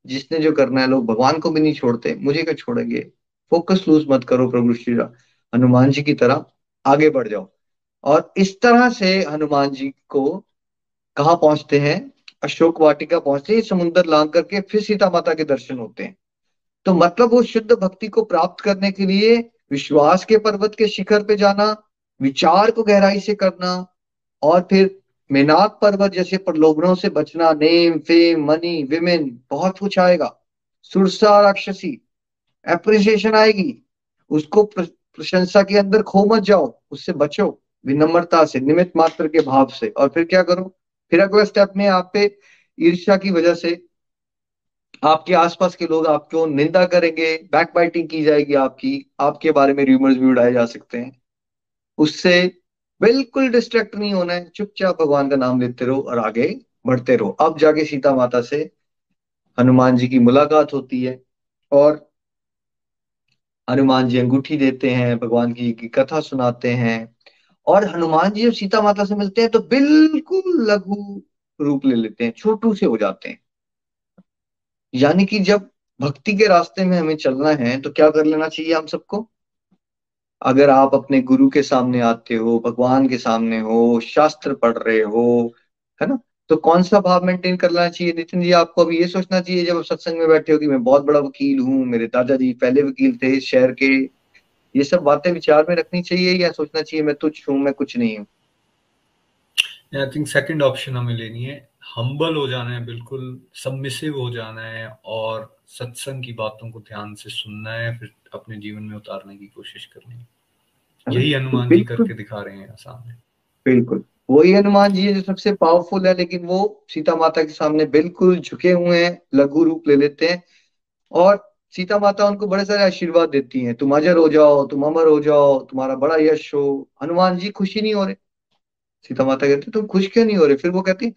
जिसने जो करना है, लोग भगवान को भी नहीं छोड़ते। मुझे क्या छोड़ेंगे? फोकस लूज मत करो प्रभु श्री हनुमान जी की तरह आगे बढ़ जाओ। और इस तरह से हनुमान जी को कहा पहुँचते हैं? अशोक वाटिका पहुँचते हैं समुद्र लांग करके फिर सीता माता के दर्शन होते हैं। तो मतलब वो शुद्ध भक्ति को प्राप्त करने के लिए विश्वास के पर्वत के शिखर पे जाना, विचार को गहराई से करना, और फिर मेनाक पर्वत जैसे प्रलोभनों से बचना नेम फेम मनी विमेन बहुत कुछ आएगा। सुरसा राक्षसी एप्रिसिएशन आएगी। उसको प्रशंसा के अंदर खो मत जाओ, उससे बचो विनम्रता से निमित मात्र के भाव से। और फिर क्या करो? फिर अगला स्टेप में आप पे ईर्ष्या की वजह से आपके आसपास के लोग आपको निंदा करेंगे बैक बाइटिंग की जाएगी आपकी, आपके बारे में र्यूमर्स भी उड़ाए जा सकते हैं। उससे बिल्कुल डिस्ट्रैक्ट नहीं होना है। चुपचाप भगवान का नाम लेते रहो और आगे बढ़ते रहो। अब जाके सीता माता से हनुमान जी की मुलाकात होती है और हनुमान जी अंगूठी देते हैं भगवान की, की कथा सुनाते हैं और हनुमान जी जब सीता माता से मिलते हैं तो बिल्कुल लघु रूप ले लेते हैं छोटू से हो जाते हैं। यानी कि जब भक्ति के रास्ते में हमें चलना है तो क्या कर लेना चाहिए हम सबको? अगर आप अपने गुरु के सामने आते हो, भगवान के सामने हो, शास्त्र पढ़ रहे हो, है ना? तो कौन सा भाव मेंटेन करना चाहिए? नितिन जी, आपको अभी ये सोचना चाहिए, जब आप सत्संग में बैठे हो कि मैं बहुत बड़ा वकील हूँ, मेरे दादाजी पहले वकील थे शहर के, ये सब बातें विचार में रखनी चाहिए या सोचना चाहिए, मैं तुझ हूँ, मैं कुछ नहीं हूँ? आई थिंक सेकंड ऑप्शन हमें लेनी है। हम्बल हो जाना है बिल्कुल सबमिसिव हो जाना है और सत्संग की बातों को ध्यान से सुनना है फिर अपने जीवन में उतारने की कोशिश करनी है। यही हनुमान जी करके दिखा रहे हैं सामने। बिल्कुल। वही हनुमान जी है जो सबसे पावरफुल है लेकिन वो सीता माता के सामने बिल्कुल झुके हुए हैं लघु रूप ले लेते हैं और सीता माता उनको बड़े सारे आशीर्वाद देती हैं। तुम अजर हो जाओ तुम अमर हो जाओ तुम्हारा बड़ा यश हो। हनुमान जी खुशी नहीं हो रहे। सीता माता कहते तुम खुश क्यों नहीं हो रहे? फिर वो कहती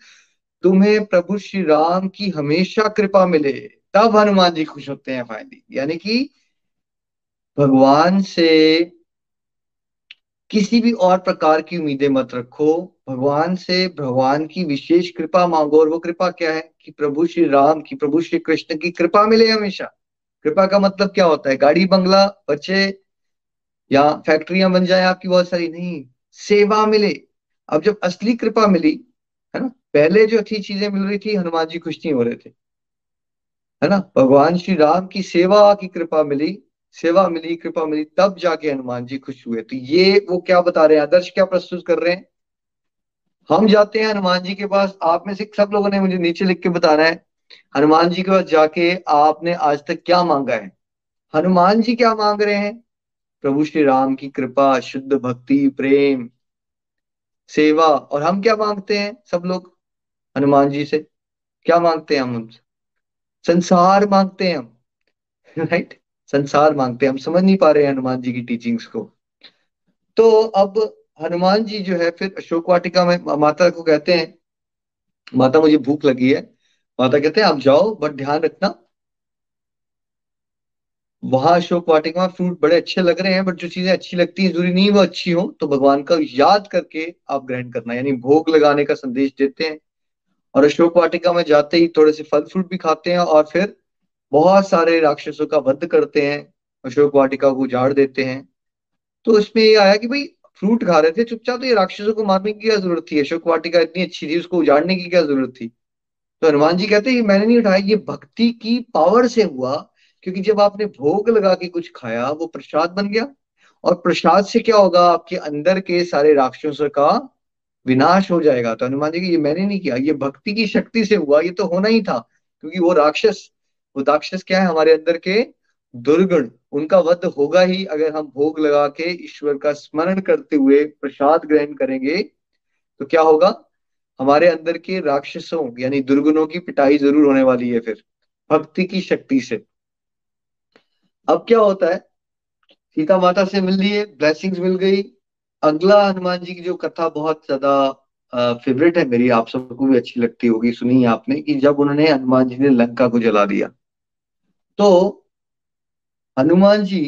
तुम्हें प्रभु श्री राम की हमेशा कृपा मिले, तब हनुमान जी खुश होते हैं फाइनली यानी कि भगवान से किसी भी और प्रकार की उम्मीदें मत रखो। भगवान से भगवान की विशेष कृपा मांगो और वो कृपा क्या है? कि प्रभु श्री राम की, प्रभु श्री कृष्ण की कृपा मिले हमेशा। कृपा का मतलब क्या होता है? गाड़ी, बंगला, बच्चे, या फैक्ट्रियाँ बन जाए आपकी बहुत सारी। नहीं, सेवा मिले। अब जब असली कृपा मिली पहले जो अच्छी चीज़ें मिल रही थी, हनुमान जी खुश नहीं हो रहे थे। है ना? भगवान श्री राम की सेवा की कृपा मिली, सेवा मिली, कृपा मिली, तब जाके हनुमान जी खुश हुए। तो ये वो क्या बता रहे हैं? आदर्श क्या प्रस्तुत कर रहे हैं? हम जाते हैं हनुमान जी के पास। आप में से सब लोगों ने मुझे नीचे लिख के बताना है। हनुमान जी के पास जाके आपने आज तक क्या मांगा है? हनुमान जी क्या मांग रहे हैं? प्रभु श्री राम की कृपा, शुद्ध भक्ति, प्रेम, सेवा। और हम क्या मांगते हैं सब लोग? हनुमान जी से, क्या मांगते हैं हम उनसे? संसार मांगते हैं हम। राइट संसार मांगते हैं। हम समझ नहीं पा रहे हैं हनुमान जी की टीचिंग्स को। तो अब हनुमान जी जो है, फिर अशोक वाटिका में माता को कहते हैं, माता, मुझे भूख लगी है। माता कहते हैं, आप जाओ, बट ध्यान रखना। वहाँ अशोक वाटिका में फ्रूट बड़े अच्छे लग रहे हैं, बट जो चीज़ें अच्छी लगती हैं, ज़रूरी नहीं वो अच्छी हो तो भगवान का याद करके आप ग्रहण करना। यानी भोग लगाने का संदेश देते हैं। और अशोक वाटिका में जाते ही थोड़े से फल फ्रूट भी खाते हैं और फिर बहुत सारे राक्षसों का वध करते हैं, अशोक वाटिका को उजाड़ देते हैं। तो इसमें ये आया कि भाई, फ्रूट खा रहे थे, चुपचाप तो ये राक्षसों को मारने की क्या ज़रूरत थी? अशोक वाटिका इतनी अच्छी थी, उसको उजाड़ने की क्या ज़रूरत थी? तो हनुमान जी कहते हैं मैंने नहीं उठाया, ये भक्ति की पावर से हुआ, क्योंकि जब आपने भोग लगा के कुछ खाया, वो प्रसाद बन गया। और प्रसाद से क्या होगा? आपके अंदर के सारे राक्षसों का विनाश हो जाएगा। तो हनुमान जी ये मैंने नहीं किया, ये भक्ति की शक्ति से हुआ, ये तो होना ही था, क्योंकि वो राक्षस वो राक्षस क्या है हमारे अंदर के? दुर्गुण, उनका वध होगा ही अगर हम भोग लगा के ईश्वर का स्मरण करते हुए प्रसाद ग्रहण करेंगे तो क्या होगा? हमारे अंदर के राक्षसों, यानी दुर्गुणों की पिटाई ज़रूर होने वाली है फिर, भक्ति की शक्ति से। अब क्या होता है? सीता माता से मिल लिए ब्लेसिंग्स मिल गई अगला हनुमान जी की जो कथा बहुत ज़्यादा फेवरेट है मेरी, आप सबको भी अच्छी लगती होगी, सुनी आपने कि जब उन्होंने हनुमान जी ने लंका को जला दिया। तो हनुमान जी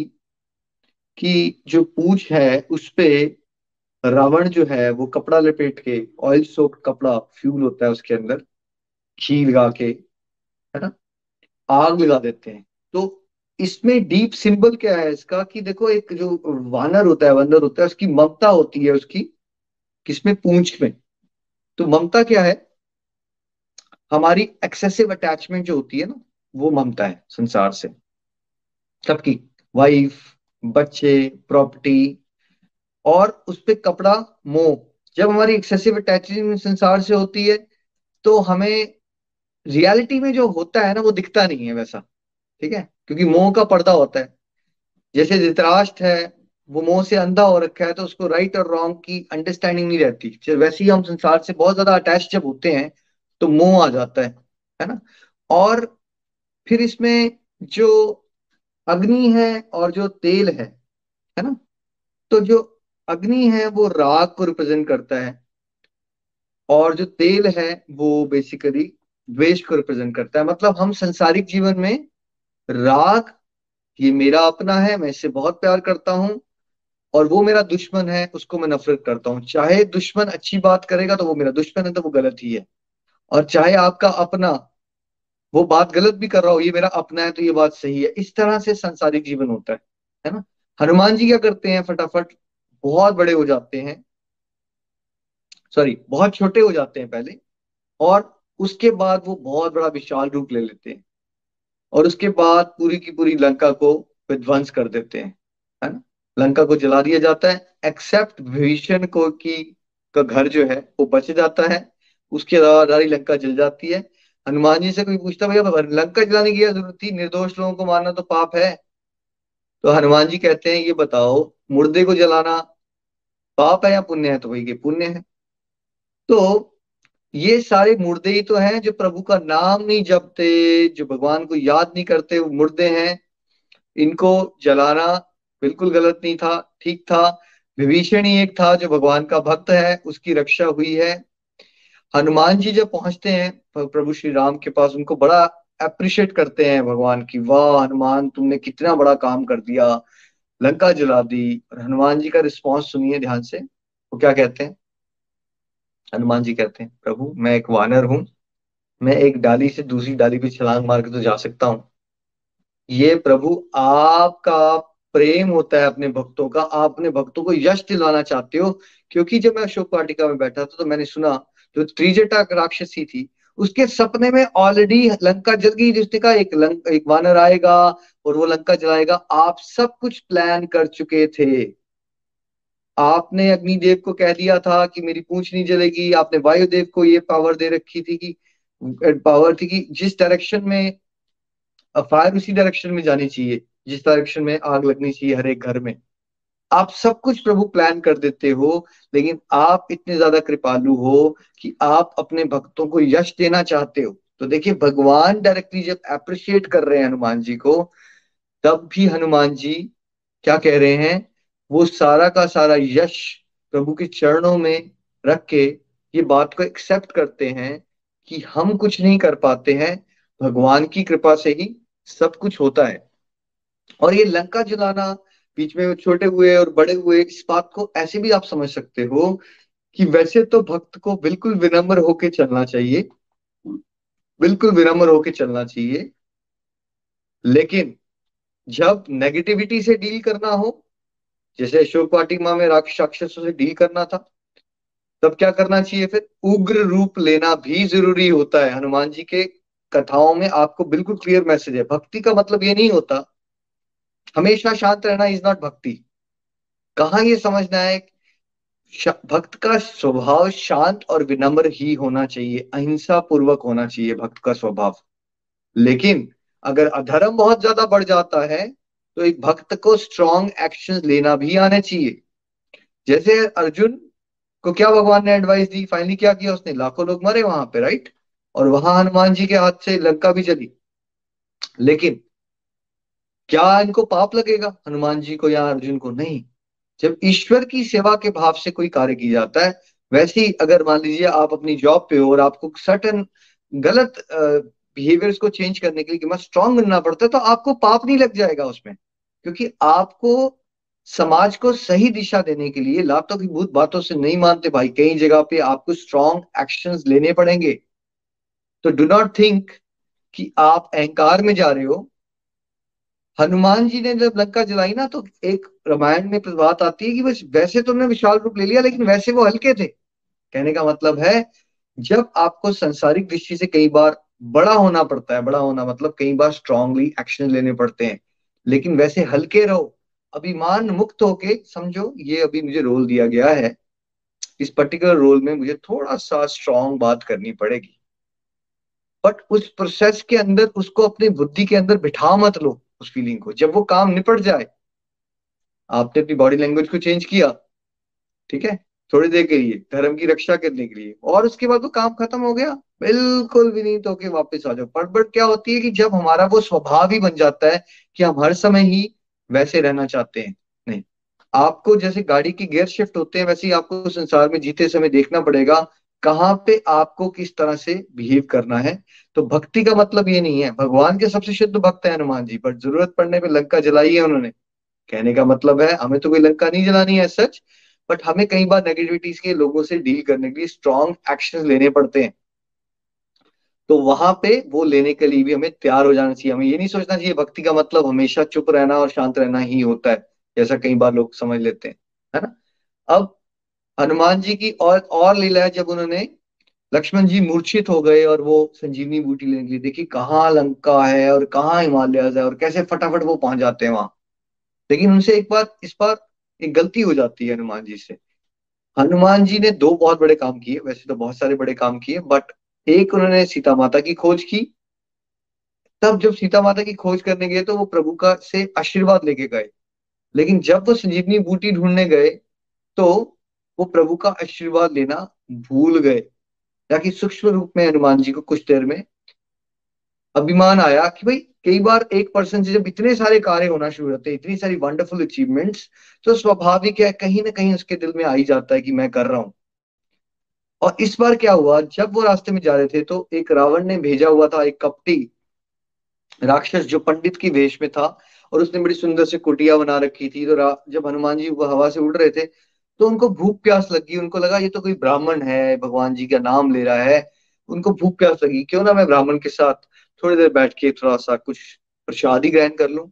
की जो पूछ है, उस पे रावण जो है, वो कपड़ा लपेट के ऑयल सोप कपड़ा फ्यूल होता है उसके अंदर, घी लगा के, है ना? आग लगा देते हैं। तो इसमें डीप सिंबल क्या है इसका कि देखो एक जो वानर होता है वंदर होता है, उसकी ममता होती है उसकी, किसमें? पूंछ में। तो ममता क्या है? हमारी एक्सेसिव अटैचमेंट जो होती है ना, वो ममता है संसार से। सबकी वाइफ बच्चे प्रॉपर्टी और उस पर कपड़ा, मोह। जब हमारी एक्सेसिव अटैचमेंट संसार से होती है तो हमें रियलिटी में जो होता है ना, वो दिखता नहीं है वैसा। ठीक है? क्योंकि मोह का पर्दा होता है। जैसे धृतराष्ट्र है, वो मोह से अंधा हो रखा है तो उसको राइट और रॉन्ग की अंडरस्टैंडिंग नहीं रहती। वैसे ही हम संसार से बहुत ज़्यादा अटैच जब होते हैं तो मोह आ जाता है है ना? और फिर इसमें जो अग्नि है और जो तेल है है ना? तो जो अग्नि है, वो राग को रिप्रेजेंट करता है। और जो तेल है, वो बेसिकली द्वेष को रिप्रेजेंट करता है। मतलब हम संसारिक जीवन में राग, ये मेरा अपना है, मैं इससे बहुत प्यार करता हूँ, और वो मेरा दुश्मन है, उसको मैं नफरत करता हूँ। चाहे दुश्मन अच्छी बात करेगा तो वो मेरा दुश्मन है तो वो गलत ही है। और चाहे आपका अपना, वो बात गलत भी कर रहा हो, ये मेरा अपना है तो ये बात सही है। इस तरह से संसारिक जीवन होता है है ना? हनुमान जी क्या करते हैं, फटाफट बहुत बड़े हो जाते हैं। सॉरी, बहुत छोटे हो जाते हैं पहले, और उसके बाद वो बहुत बड़ा विशाल रूप ले लेते हैं। और उसके बाद पूरी की पूरी लंका को विध्वंस कर देते हैं, है ना? लंका को जला दिया जाता है एक्सेप्ट भीषण को की, का घर जो है, वो बच जाता है। उसके अलावा सारी लंका जल जाती है। हनुमान जी से कोई पूछता भैया लंका जलाने की ज़रूरत थी? निर्दोष लोगों को मारना तो पाप है। तो हनुमान जी कहते हैं, ये बताओ, मुर्दे को जलाना पाप है या पुण्य है? तो वही पुण्य है। तो ये सारे मुर्दे ही तो हैं जो प्रभु का नाम नहीं जपते, जो भगवान को याद नहीं करते, वो मुर्दे हैं। इनको जलाना बिल्कुल गलत नहीं था, ठीक था। विभीषण ही एक था जो भगवान का भक्त है, उसकी रक्षा हुई है। हनुमान जी जब पहुँचते हैं प्रभु श्री राम के पास उनको बड़ा अप्रिशिएट करते हैं भगवान की, वाह हनुमान, तुमने कितना बड़ा काम कर दिया, लंका जला दी। और हनुमान जी का रिस्पॉन्स सुनिए ध्यान से, वो क्या कहते हैं? हनुमान जी कहते हैं, प्रभु, मैं एक वानर हूँ, मैं एक डाली से दूसरी डाली पे छलांग मार के तो जा सकता हूँ। ये प्रभु, आपका प्रेम होता है अपने भक्तों का, आप अपने भक्तों को यश दिलाना चाहते हो, क्योंकि जब मैं अशोक वाटिका में बैठा था तो मैंने सुना, जो त्रिजटा राक्षसी थी, उसके सपने में ऑलरेडी लंका जल गई, जिसने कहा, एक लंक, एक वानर आएगा और वो लंका जलाएगा। आप सब कुछ प्लान कर चुके थे। आपने अग्निदेव को कह दिया था कि मेरी पूछ नहीं जलेगी, आपने वायुदेव को ये पावर दे रखी थी कि पावर थी कि जिस डायरेक्शन में फायर उसी डायरेक्शन में जानी चाहिए, जिस डायरेक्शन में आग लगनी चाहिए हर एक घर में। आप सब कुछ प्रभु प्लान कर देते हो, लेकिन आप इतने ज़्यादा कृपालु हो कि आप अपने भक्तों को यश देना चाहते हो। तो देखिए, भगवान डायरेक्टली जब अप्रिशिएट कर रहे हैं हनुमान जी को, तब भी हनुमान जी क्या कह रहे हैं? वो सारा का सारा यश प्रभु के चरणों में रख के ये बात को एक्सेप्ट करते हैं कि हम कुछ नहीं कर पाते हैं, भगवान की कृपा से ही सब कुछ होता है। और ये लंका जलाना बीच में छोटे हुए और बड़े हुए, इस बात को ऐसे भी आप समझ सकते हो कि वैसे तो भक्त को बिल्कुल विनम्र होके चलना चाहिए। बिल्कुल विनम्र होके चलना चाहिए। लेकिन जब नेगेटिविटी से डील करना हो जैसे अशोक वाटिका में राक्षसों से डील करना था, तब क्या करना चाहिए फिर? उग्र रूप लेना भी ज़रूरी होता है। हनुमान जी के कथाओं में आपको बिल्कुल क्लियर मैसेज है। भक्ति का मतलब ये नहीं होता, हमेशा शांत रहना इज़ नॉट भक्ति। कहा ये समझना है? भक्त का स्वभाव शांत और विनम्र ही होना चाहिए। अहिंसा पूर्वक होना चाहिए भक्त का स्वभाव। लेकिन अगर अधर्म बहुत ज़्यादा बढ़ जाता है तो एक भक्त को स्ट्रॉन्ग एक्शन लेना भी आना चाहिए। जैसे अर्जुन को क्या भगवान ने एडवाइस दी? फाइनली क्या किया उसने? लाखों लोग मरे वहाँ पे राइट और वहाँ हनुमान जी के हाथ से लंका भी चली लेकिन क्या इनको पाप लगेगा? हनुमान जी को या अर्जुन को नहीं। जब ईश्वर की सेवा के भाव से कोई कार्य किया जाता है, वैसे ही अगर मान लीजिए आप अपनी जॉब पे हो और आपको सर्टन गलत बिहेवियर्स को चेंज करने के लिए स्ट्रांग बनना पड़ता है तो आपको पाप नहीं लग जाएगा उसमें। क्योंकि आपको समाज को सही दिशा देने के लिए लातों की भूत बातों से नहीं मानते भाई। कई जगह पे आपको स्ट्रॉन्ग एक्शन लेने पड़ेंगे। तो डू नॉट थिंक कि आप अहंकार में जा रहे हो। हनुमान जी ने जब लंका जलाई ना तो एक रामायण में बात आती है कि बस वैसे तो उन्होंने विशाल रूप ले लिया, लेकिन वैसे वो हल्के थे। कहने का मतलब है, जब आपको संसारिक दृष्टि से कई बार बड़ा होना पड़ता है, बड़ा होना मतलब कई बार स्ट्रांगली एक्शन लेने पड़ते हैं। लेकिन वैसे हल्के रहो। अभिमान मुक्त होके समझो, ये अभी मुझे रोल दिया गया है। इस पर्टिकुलर रोल में मुझे थोड़ा सा स्ट्रांग बात करनी पड़ेगी। बट उस प्रोसेस के अंदर, उसको अपनी बुद्धि के अंदर बिठा मत लो, उस फीलिंग को, जब वो काम निपट जाए। आपने अपनी बॉडी लैंग्वेज को चेंज किया, ठीक है? थोड़ी देर के लिए, धर्म की रक्षा करने के लिए। और उसके बाद वो काम खत्म हो गया। बिल्कुल विनीत होके वापस आ जाओ। पर बट क्या होती है कि जब हमारा वो स्वभाव ही बन जाता है कि हम हर समय ही वैसे रहना चाहते हैं, नहीं। आपको जैसे गाड़ी की गियर शिफ्ट होते हैं, वैसे ही आपको संसार में जीते समय देखना पड़ेगा कहाँ पे आपको किस तरह से बिहेव करना है। तो भक्ति का मतलब ये नहीं है। भगवान के सबसे शुद्ध भक्त है हनुमान जी पर ज़रूरत पड़ने पे लंका जलाई है उन्होंने। कहने का मतलब है, हमें तो कोई लंका नहीं जलानी है सच बट हमें कई बार नेगेटिविटीज के लोगों से डील करने के लिए स्ट्रॉन्ग एक्शन लेने पड़ते हैं। तो वहाँ पे वो लेने के लिए भी हमें तैयार हो जाना चाहिए। हमें ये नहीं सोचना चाहिए, भक्ति का मतलब हमेशा चुप रहना और शांत रहना ही होता है, जैसा कई बार लोग समझ लेते हैं, है ना? अब हनुमान जी की और और लीला है जब उन्होंने लक्ष्मण जी मूर्छित हो गए और वो संजीवनी बूटी लेने के लिए देखी कहाँ लंका है और कहाँ हिमालय है और कैसे फटाफट वो पहुँच जाते हैं वहाँ। लेकिन उनसे एक बार, इस बार एक गलती हो जाती है हनुमान जी से। हनुमान जी ने दो बहुत बड़े काम किए, वैसे तो बहुत सारे बड़े काम किए बट एक उन्होंने सीता माता की खोज की। तब जब सीता माता की खोज करने गए तो वो प्रभु का से आशीर्वाद लेके गए। लेकिन जब वो संजीवनी बूटी ढूँढने गए तो वो प्रभु का आशीर्वाद लेना भूल गए। ताकि सूक्ष्म रूप में हनुमान जी को कुछ देर में अभिमान आया कि भाई, कई बार एक पर्सन से जब इतने सारे कार्य होना शुरू होते हैं, इतनी सारी वंडरफुल अचीवमेंट्स तो स्वाभाविक है, कहीं ना कहीं उसके दिल में आ ही जाता है कि मैं कर रहा हूँ। और इस बार क्या हुआ, जब वो रास्ते में जा रहे थे तो एक रावण ने भेजा हुआ था, एक कपटी राक्षस जो पंडित की वेश में था, और उसने बड़ी सुंदर से कुटिया बना रखी थी। तो जब हनुमान जी हवा से उड़ रहे थे तो उनको भूख प्यास लगी। उनको लगा, ये तो कोई ब्राह्मण है, भगवान जी का नाम ले रहा है। उनको भूख प्यास लगी, क्यों ना मैं ब्राह्मण के साथ थोड़ी देर बैठ के थोड़ा सा कुछ प्रसादी ग्रहण कर लूँ?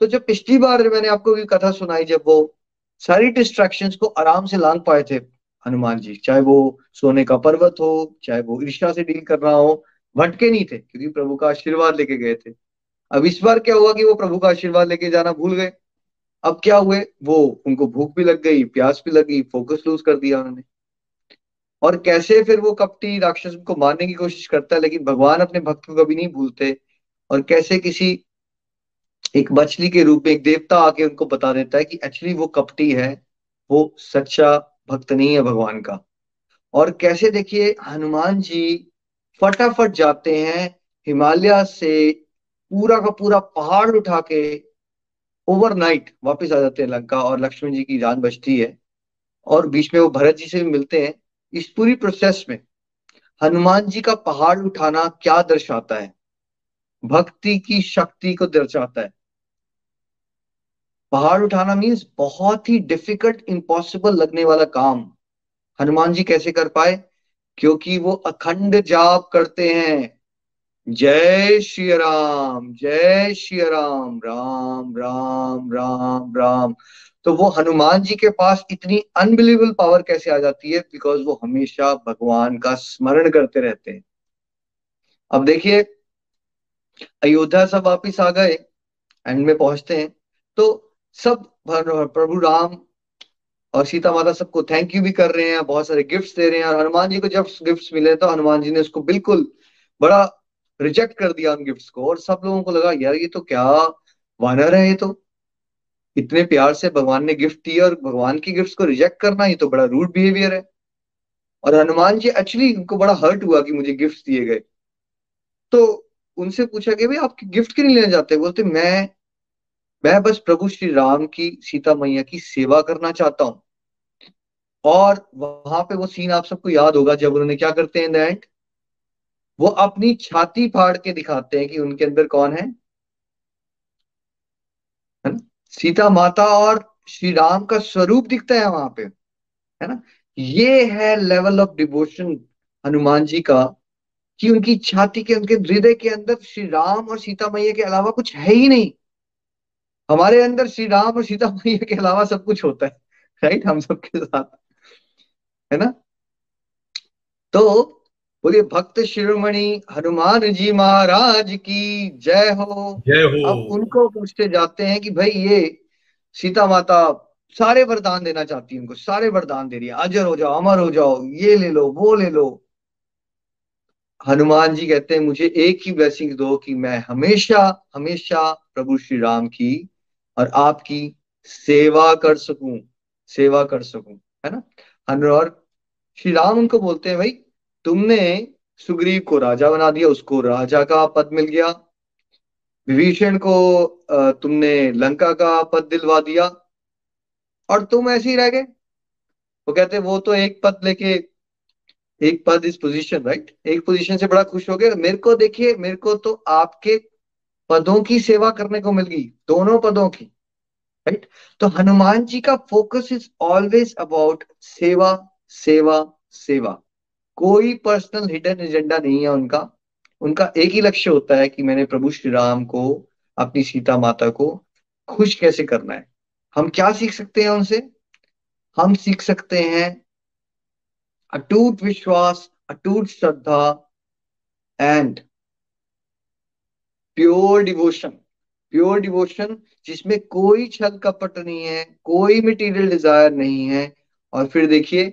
तो जब पिछली बार मैंने आपको कथा सुनाई, जब वो सारी डिस्ट्रैक्शंस को आराम से लांग पाए थे हनुमान जी, चाहे वो सोने का पर्वत हो, चाहे वो ईर्षा से डील कर रहा हो, भटके नहीं थे, क्योंकि प्रभु का आशीर्वाद लेके गए थे। अब इस बार क्या हुआ कि वो प्रभु का आशीर्वाद लेके जाना भूल गए। अब क्या हुए, वो उनको भूख भी लग गई, प्यास भी लगी फोकस लूज कर दिया उन्होंने। और कैसे फिर वो कपटी राक्षस को मारने की कोशिश करता है, लेकिन भगवान अपने भक्त को कभी नहीं भूलते। और कैसे किसी एक मछली के रूप में एक देवता आके उनको बता देता है कि एक्चुअली वो कपटी है, वो सच्चा भक्त नहीं है भगवान का। और कैसे देखिए, हनुमान जी फटाफट जाते हैं हिमालय से पूरा का पूरा पहाड़ उठा के ओवरनाइट वापस आ जाते हैं लंका और लक्ष्मण जी की जान बचती है। और बीच में वो भरत जी से भी मिलते हैं। इस पूरी प्रोसेस में हनुमान जी का पहाड़ उठाना क्या दर्शाता है? भक्ति की शक्ति को दर्शाता है। पहाड़ उठाना मीन्स बहुत ही डिफ़िकल्ट इम्पॉसिबल लगने वाला काम। हनुमान जी कैसे कर पाए? क्योंकि वो अखंड जाप करते हैं। जय श्री राम, जय श्री राम राम राम राम राम। तो वो हनुमान जी के पास इतनी अनबिलीवेबल पावर कैसे आ जाती है? बिकॉज़ वो हमेशा भगवान का स्मरण करते रहते हैं। अब देखिए, अयोध्या सब वापिस आ गए एंड में पहुँचते हैं। तो सब प्रभु राम और सीता माता सबको थैंक यू भी कर रहे हैं, बहुत सारे गिफ्ट्स दे रहे हैं। और हनुमान जी को जब गिफ्ट्स मिले तो हनुमान जी ने उसको बिल्कुल बड़ा रिजेक्ट कर दिया उन गिफ्ट्स को। और सब लोगों को लगा, यार, ये तो क्या वानर है ये तो। इतने प्यार से भगवान ने गिफ्ट दिया और भगवान की गिफ्ट को रिजेक्ट करना ये तो बड़ा रूड बिहेवियर है। और हनुमान जी एक्चुअली उनको बड़ा हर्ट हुआ कि मुझे गिफ्ट दिए गए। तो उनसे पूछा गया भाई, आप गिफ्ट क्यों नहीं लेना चाहते बोलते, मैं मैं बस प्रभु श्री राम की, सीता मैया की सेवा करना चाहता हूँ। और वहाँ पे वो सीन आप सबको याद होगा, जब उन्होंने क्या करते हैं एंड वो अपनी छाती फाड़ के दिखाते हैं कि उनके अंदर कौन है। सीता माता और श्री राम का स्वरूप दिखता है वहाँ पे, है ना? ये है level of devotion Hanuman ji का, कि उनकी छाती के, उनके हृदय के अंदर श्री राम और सीता मैया के अलावा कुछ है ही नहीं। हमारे अंदर श्री राम और सीता मैया के अलावा सब कुछ होता है राइट हम सबके साथ है ना? तो बोलिए भक्त शिरोमणि हनुमान जी महाराज की जय हो। जय हो। अब उनको पूछते जाते हैं कि भाई ये सीता माता सारे वरदान देना चाहती है उनको सारे वरदान दे रही है। अजर हो जाओ अमर हो जाओ ये ले लो वो ले लो। हनुमान जी कहते हैं मुझे एक ही ब्लेसिंग दो कि मैं हमेशा हमेशा प्रभु श्री राम की और आपकी सेवा कर सकूँ, सेवा कर सकूँ, है ना? और श्री राम उनको बोलते हैं, भाई, तुमने सुग्रीव को राजा बना दिया, उसको राजा का पद मिल गया। विभीषण को तुमने लंका का पद दिलवा दिया और तुम ऐसे ही रह गए। वो कहते वो तो एक पद लेके, एक पद इस पोजीशन राइट एक पोजीशन से बड़ा खुश हो गया मेरे को देखिए, मेरे को तो आपके पदों की सेवा करने को मिल गई, दोनों पदों की राइट तो हनुमान जी का फोकस इज़ ऑलवेज अबाउट सेवा सेवा सेवा। कोई पर्सनल हिडन एजेंडा नहीं है उनका। उनका एक ही लक्ष्य होता है कि मैंने प्रभु श्री राम को, अपनी सीता माता को खुश कैसे करना है। हम क्या सीख सकते हैं उनसे? हम सीख सकते हैं अटूट विश्वास, अटूट श्रद्धा and pure devotion pure devotion जिसमें कोई छल कपट नहीं है, कोई मटेरियल डिज़ायर नहीं है। और फिर देखिए,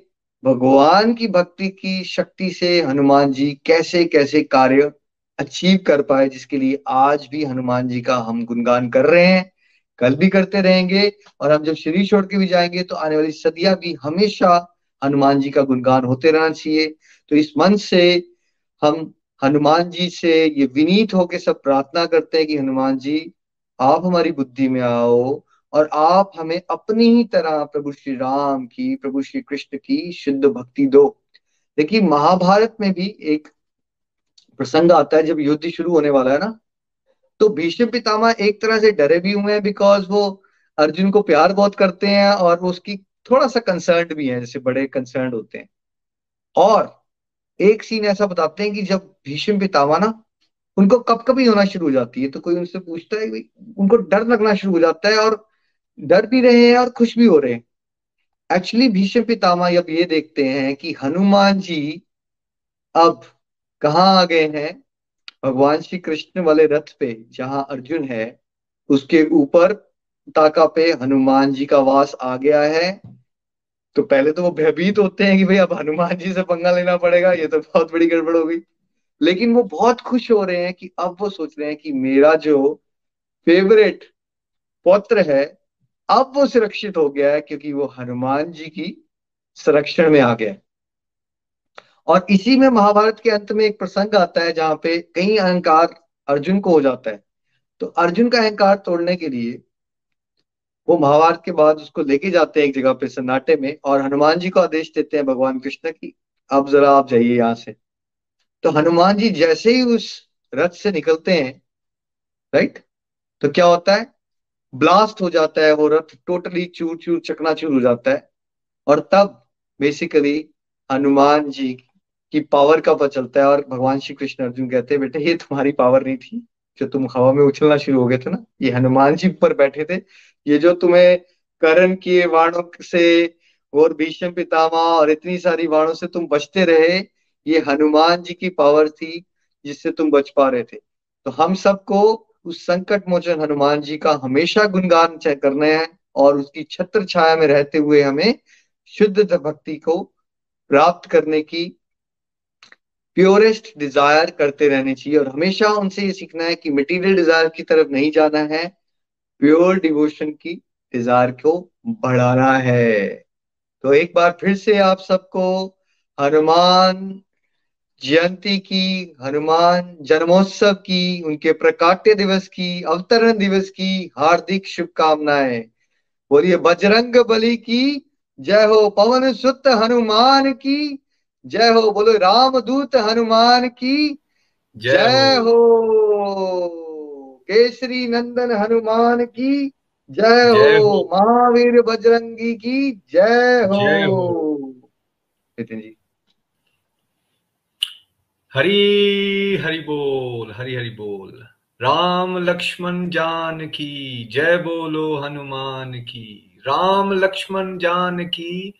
भगवान की भक्ति की शक्ति से हनुमान जी कैसे कैसे कार्य अचीव कर पाए, जिसके लिए आज भी हनुमान जी का हम गुणगान कर रहे हैं। कल भी करते रहेंगे और हम जब शरीर छोड़ के भी जाएँगे तो आने वाली सदियाँ भी हमेशा हनुमान जी का गुणगान होते रहना चाहिए। तो इस मंच से हम हनुमान जी से ये विनीत होके सब प्रार्थना करते हैं कि हनुमान जी, आप हमारी बुद्धि में आओ और आप हमें अपनी ही तरह प्रभु श्री राम की, प्रभु श्री कृष्ण की शुद्ध भक्ति दो। देखिए, महाभारत में भी एक प्रसंग आता है, जब युद्ध शुरू होने वाला है ना तो भीष्म पितामह एक तरह से डरे भी हुए हैं बिकॉज़ वो अर्जुन को प्यार बहुत करते हैं और वो उसकी थोड़ा सा कंसर्न भी है, जैसे बड़े कंसर्न होते हैं। और एक सीन ऐसा बताते हैं कि जब भीष्म पितामह ना, उनको कब कभी होना शुरू हो जाती है तो कोई उनसे पूछता है उनको डर लगना शुरू हो जाता है और डर भी रहे हैं और खुश भी हो रहे हैं। एक्चुअली भीष्म पितामह अब ये देखते हैं कि हनुमान जी अब कहाँ आ गए हैं, भगवान श्री कृष्ण वाले रथ पे जहाँ अर्जुन है, उसके ऊपर ताका पे हनुमान जी का वास आ गया है। तो पहले तो वो भयभीत होते हैं कि भाई अब हनुमान जी से पंगा लेना पड़ेगा, ये तो बहुत बड़ी गड़बड़ हो गई। लेकिन वो बहुत खुश हो रहे हैं कि अब वो सोच रहे हैं कि मेरा जो फेवरेट पौत्र है, अब वो सुरक्षित हो गया है क्योंकि वो हनुमान जी की संरक्षण में आ गया और इसी में महाभारत के अंत में एक प्रसंग आता है जहाँ पे कई अहंकार अर्जुन को हो जाता है। तो अर्जुन का अहंकार तोड़ने के लिए वो महाभारत के बाद उसको लेके जाते हैं एक जगह पे सन्नाटे में और हनुमान जी को आदेश देते हैं भगवान कृष्ण की, अब जरा आप जाइए यहाँ से। तो हनुमान जी जैसे ही उस रथ से निकलते हैं राइट तो क्या होता है? ब्लास्ट हो जाता है वो रथ टोटली चूर चूर, चकनाचूर हो जाता है। और तब बेसिकली हनुमान जी की पावर का पता चलता है? और भगवान श्री कृष्ण अर्जुन कहते हैं, बेटे, ये तुम्हारी पावर नहीं थी जो तुम हवा में उछलना शुरू हो गए थे ना? ये हनुमान जी पर बैठे थे ये जो तुम्हें करण किए वाणों से और भीष्म पितामह और इतनी सारी वाणों से तुम बचते रहे, ये हनुमान जी की पावर थी जिससे तुम बच पा रहे थे। तो हम सबको उस संकट मोचन हनुमान जी का हमेशा गुणगान करना है और उसकी छत्र छाया में रहते हुए हमें शुद्ध भक्ति को प्राप्त करने की प्योरेस्ट डिज़ायर करते रहने चाहिए और हमेशा उनसे ये सीखना है कि मटेरियल डिज़ायर की तरफ़ नहीं जाना है। प्योर डिवोशन की डिज़ायर को बढ़ाना है। तो एक बार फिर से आप सबको हनुमान जयंती की हनुमान जन्मोत्सव की उनके प्रकाट्य दिवस की अवतरण दिवस की हार्दिक शुभकामनाएँ। बोलिए बजरंग बली की जय हो पवन सुत हनुमान की जय हो बोलो रामदूत हनुमान की जय हो। केसरी नंदन हनुमान की जय हो महावीर बजरंगी की जय हो। नितिन जी। हरी हरि बोल हरि हरि बोल। राम लक्ष्मण जान की जय बोलो हनुमान की। राम लक्ष्मण जान की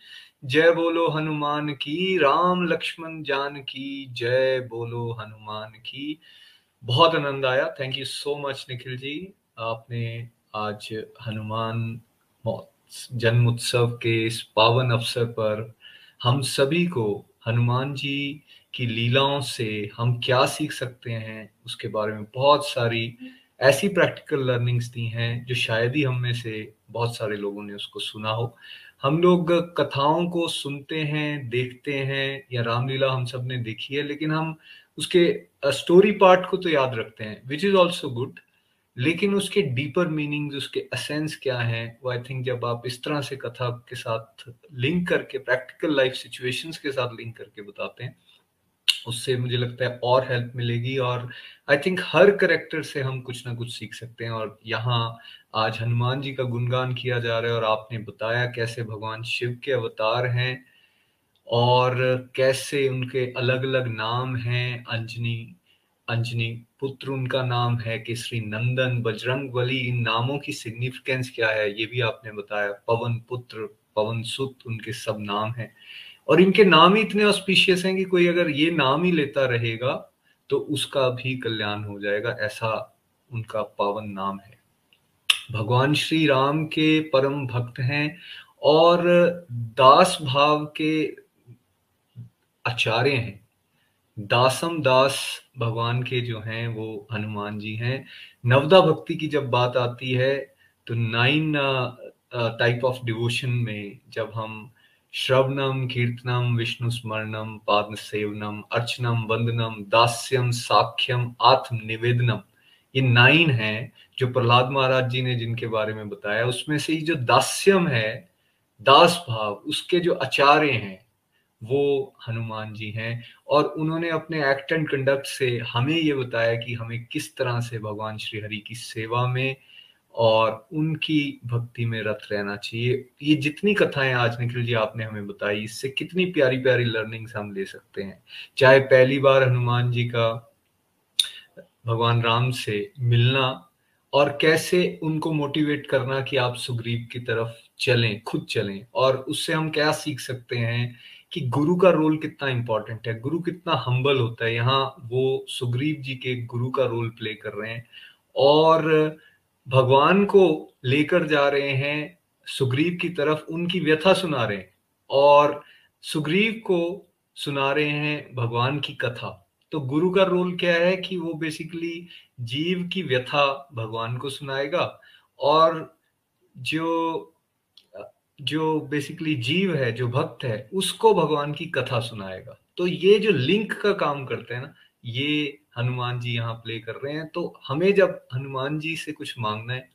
जय बोलो हनुमान की। राम लक्ष्मण जान की जय बोलो हनुमान की। बहुत आनंद आया। Thank you so much Nikhil ji. आपने आज हनुमान जन्म उत्सव के इस पावन अवसर पर हम सभी को हनुमान जी की लीलाओं से हम क्या सीख सकते हैं, उसके बारे में बहुत सारी ऐसी प्रैक्टिकल लर्निंग्स दी हैं, जो शायद ही हम में से बहुत सारे लोगों ने उसको सुना हो। हम लोग कथाओं को सुनते हैं, देखते हैं, या रामलीला हम सबने देखी है, लेकिन हम उसके स्टोरी पार्ट को तो याद रखते हैं विच इज़ ऑल्सो गुड लेकिन उसके डीपर मीनिंग उसके असेंस क्या है, वो आई थिंक जब आप इस तरह से कथा के साथ लिंक करके प्रैक्टिकल लाइफ सिचुएशंस के साथ लिंक करके बताते हैं, उससे मुझे लगता है और हेल्प मिलेगी और आई थिंक हर करेक्टर से हम कुछ ना कुछ सीख सकते हैं और यहाँ आज हनुमान जी का गुणगान किया जा रहा है और आपने बताया कैसे भगवान शिव के अवतार हैं और कैसे उनके अलग अलग नाम हैं, अंजनी अंजनी पुत्र उनका नाम है, केसरी नंदन बजरंग बली इन नामों की सिग्निफिकेंस क्या है, ये भी आपने बताया, पवन पुत्र, पवन सुत, उनके सब नाम हैं। और इनके नाम ही इतने ऑस्पिशियस हैं कि कोई अगर ये नाम ही लेता रहेगा तो उसका भी कल्याण हो जाएगा, ऐसा उनका पावन नाम है। भगवान श्री राम के परम भक्त हैं और दास भाव के आचार्य हैं। दासम दास भगवान के जो हैं, वो हनुमान जी हैं। नवदा भक्ति की जब बात आती है तो नाइन टाइप ऑफ़ डिवोशन में जब हम श्रवणम, कीर्तनम, विष्णु स्मरणम पाद सेवनम अर्चनम, वंदनम, दास्यम, साख्यम आत्म निवेदनम ये नाइन है जो प्रहलाद महाराज जी ने जिनके बारे में बताया। उसमें से जो दास्यम है दास भाव उसके जो आचार्य हैं वो हनुमान जी हैं और उन्होंने अपने एक्ट एंड कंडक्ट से हमें ये बताया कि हमें किस तरह से भगवान श्री हरि की सेवा में और उनकी भक्ति में रत रहना चाहिए। ये जितनी कथाएँ आज निखिल जी आपने हमें बताई, इससे कितनी प्यारी प्यारी लर्निंग्स हम ले सकते हैं। चाहे पहली बार हनुमान जी का भगवान राम से मिलना और कैसे उनको मोटिवेट करना कि आप सुग्रीव की तरफ़ चलें, खुद चलें और उससे हम क्या सीख सकते हैं कि गुरु का रोल कितना इंपॉर्टेंट है, गुरु कितना हम्बल होता है। यहाँ वो सुग्रीव जी के गुरु का रोल प्ले कर रहे हैं और भगवान को लेकर जा रहे हैं, सुग्रीव की तरफ़ उनकी व्यथा सुना रहे हैं और सुग्रीव को सुना रहे हैं भगवान की कथा। तो गुरु का रोल क्या है कि वो बेसिकली जीव की व्यथा भगवान को सुनाएगा और जो जो बेसिकली जीव है, जो भक्त है, उसको भगवान की कथा सुनाएगा। तो ये जो लिंक का काम करते हैं ना, ये हनुमान जी यहाँ प्ले कर रहे हैं। तो हमें जब हनुमान जी से कुछ मांगना है,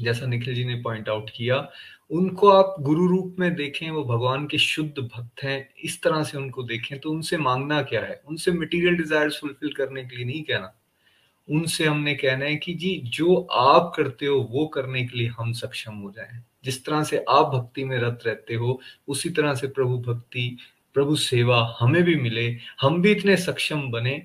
जैसा निखिल जी ने पॉइंट आउट किया, उनको आप गुरु रूप में देखें, वो भगवान के शुद्ध भक्त हैं, इस तरह से उनको देखें तो उनसे मांगना क्या है? उनसे मटेरियल डिजायर्स फुलफिल करने के लिए नहीं कहना। उनसे हमने कहना है कि जी, जो आप करते हो, वो करने के लिए हम सक्षम हो जाएँ। जिस तरह से आप भक्ति में रत रहते हो, उसी तरह से प्रभु भक्ति, प्रभु सेवा हमें भी मिले, हम भी इतने सक्षम बने,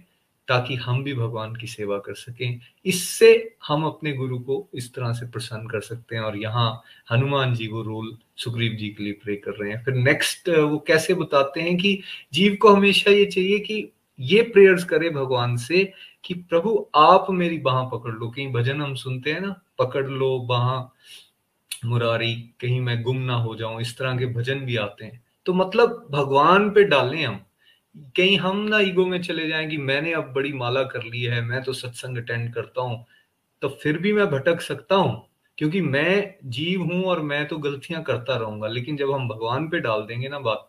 ताकि हम भी भगवान की सेवा कर सकें। इससे हम अपने गुरु को इस तरह से प्रसन्न कर सकते हैं और यहाँ हनुमान जी वो रोल सुग्रीव जी के लिए प्रे कर रहे हैं। फिर नेक्स्ट वो कैसे बताते हैं कि जीव को हमेशा ये चाहिए कि ये प्रेयर्स करे भगवान से कि प्रभु आप मेरी बाह पकड़ लो। कहीं भजन हम सुनते हैं ना, पकड़ लो बाह मुरारी, कहीं मैं गुम ना हो जाऊँ, इस तरह के भजन भी आते हैं। तो मतलब भगवान पे डालें हम। कहीं हम ना ईगो में चले जाएँ कि मैंने अब बड़ी माला कर ली है, मैं तो सत्संग अटेंड करता हूँ तो फिर भी मैं भटक सकता हूँ? क्योंकि मैं जीव हूँ और मैं तो गलतियाँ करता रहूँगा, लेकिन जब हम भगवान पे डाल देंगे ना बात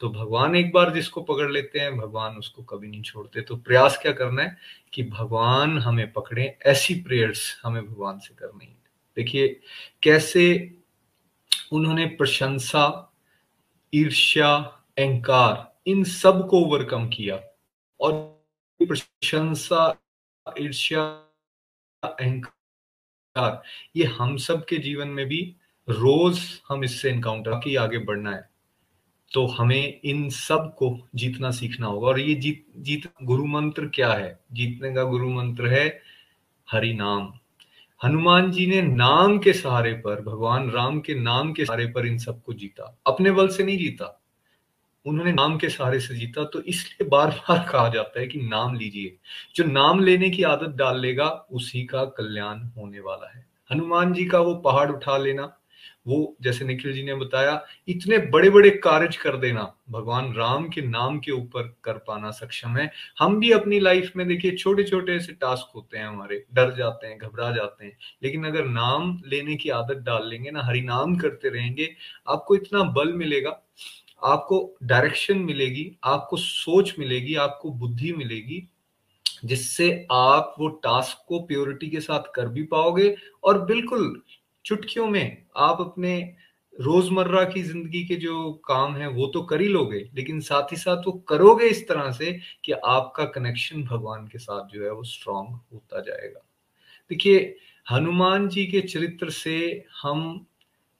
तो भगवान एक बार जिसको पकड़ लेते हैं, भगवान उसको कभी नहीं छोड़ते। तो प्रयास क्या करना है कि भगवान हमें पकड़े, ऐसी प्रेयर्स हमें भगवान से करनी है। देखिए, कैसे उन्होंने प्रशंसा, ईर्ष्या, अहंकार, इन सबको ओवरकम किया और प्रशंसा, ईर्ष्या, अहंकार, ये हम सब के जीवन में भी रोज हम इससे इनकाउंटर की आगे बढ़ना है। तो हमें इन सबको जीतना सीखना होगा और ये जीत जीत गुरु मंत्र क्या है? जीतने का गुरु मंत्र है हरि नाम। हनुमान जी ने नाम के सहारे पर, भगवान राम के नाम के सहारे पर इन सबको जीता। अपने बल से नहीं जीता। उन्होंने नाम के सहारे से जीता तो इसलिए बार बार कहा जाता है कि नाम लीजिए। जो नाम लेने की आदत डाल लेगा, उसी का कल्याण होने वाला है। हनुमान जी का वो पहाड़ उठा लेना वो, जैसे निखिल जी ने बताया, इतने बड़े बड़े कार्य कर देना, भगवान राम के नाम के ऊपर कर पाना सक्षम है। हम भी अपनी लाइफ में देखिए छोटे छोटे ऐसे टास्क होते हैं हमारे, डर जाते हैं, घबरा जाते हैं, लेकिन अगर नाम लेने की आदत डाल लेंगे ना हरि नाम करते रहेंगे, आपको इतना बल मिलेगा, आपको डायरेक्शन मिलेगी, आपको सोच मिलेगी, आपको बुद्धि मिलेगी, जिससे आप वो टास्क को प्योरिटी के साथ कर भी पाओगे और बिल्कुल चुटकियों में आप अपने रोज़मर्रा की ज़िंदगी के जो काम है, वो तो कर ही लोगे, लेकिन साथ ही साथ वो करोगे इस तरह से कि आपका कनेक्शन भगवान के साथ जो है वो स्ट्रांग होता जाएगा। देखिए, हनुमान जी के चरित्र से हम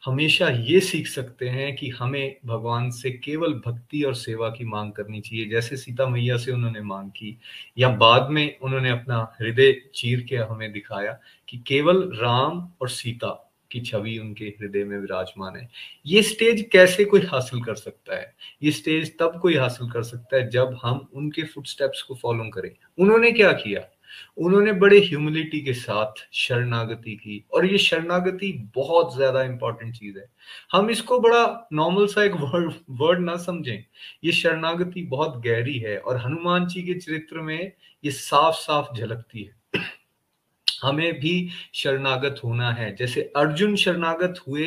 हमेशा ये सीख सकते हैं कि हमें भगवान से केवल भक्ति और सेवा की मांग करनी चाहिए, जैसे सीता मैया से उन्होंने मांग की, या बाद में उन्होंने अपना हृदय चीर के हमें दिखाया कि केवल राम और सीता की छवि उनके हृदय में विराजमान है। ये स्टेज कैसे कोई हासिल कर सकता है? ये स्टेज तब कोई हासिल कर सकता है जब हम उनके फुटस्टेप्स को फॉलो करें। उन्होंने क्या किया? उन्होंने बड़े ह्यूमिलिटी के साथ शरणागति की और ये शरणागति बहुत ज़्यादा इंपॉर्टेंट चीज़ है। हम इसको बड़ा नॉर्मल सा एक वर्ड वर्ड ना समझें। ये शरणागति बहुत गहरी है और हनुमान जी के चरित्र में ये साफ़ साफ़ झलकती है। हमें भी शरणागत होना है। जैसे अर्जुन शरणागत हुए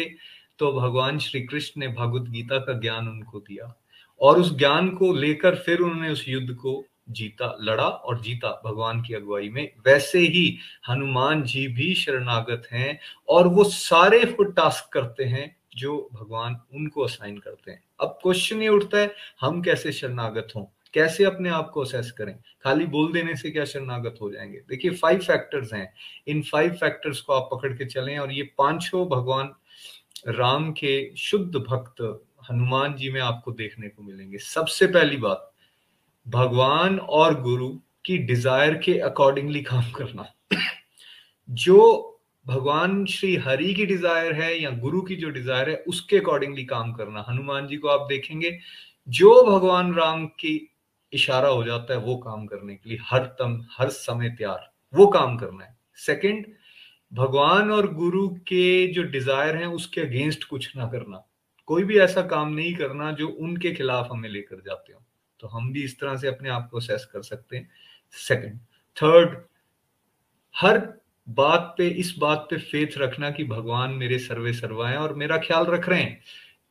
तो भगवान श्री कृष्ण ने भगवत गीता का ज्ञान उनको दिया और उस ज्ञान को लेकर फिर उन्होंने उस युद्ध को जीता, लड़ा और जीता भगवान की अगुवाई में। वैसे ही हनुमान जी भी शरणागत हैं और वो सारे वो टास्क करते हैं जो भगवान उनको असाइन करते हैं। अब क्वेश्चन ये उठता है, हम कैसे शरणागत हों? कैसे अपने आप को असेस करें? खाली बोल देने से क्या शरणागत हो जाएँगे? देखिए फाइव फैक्टर्स हैं। इन फाइव फैक्टर्स को आप पकड़ के चलें और ये पाँचों भगवान राम के शुद्ध भक्त हनुमान जी में आपको देखने को मिलेंगे। सबसे पहली बात, भगवान और गुरु की डिज़ायर के अकॉर्डिंगली काम करना। जो भगवान श्री हरि की डिज़ायर है या गुरु की जो डिज़ायर है, उसके अकॉर्डिंगली काम करना। हनुमान जी को आप देखेंगे, जो भगवान राम की इशारा हो जाता है वो काम करने के लिए। हर तम, हर समय तैयार वो काम करना है। सेकंड भगवान और गुरु के जो डिज़ायर हैं, उसके अगेंस्ट कुछ ना करना। कोई भी ऐसा काम नहीं करना जो उनके खिलाफ हमें लेकर जाते हो। तो हम भी इस तरह से अपने आप को असेस कर सकते हैं। सेकंड थर्ड हर बात पे, इस बात पे फेथ रखना कि भगवान मेरे सर्वे सर्वा और मेरा ख्याल रख रहे हैं।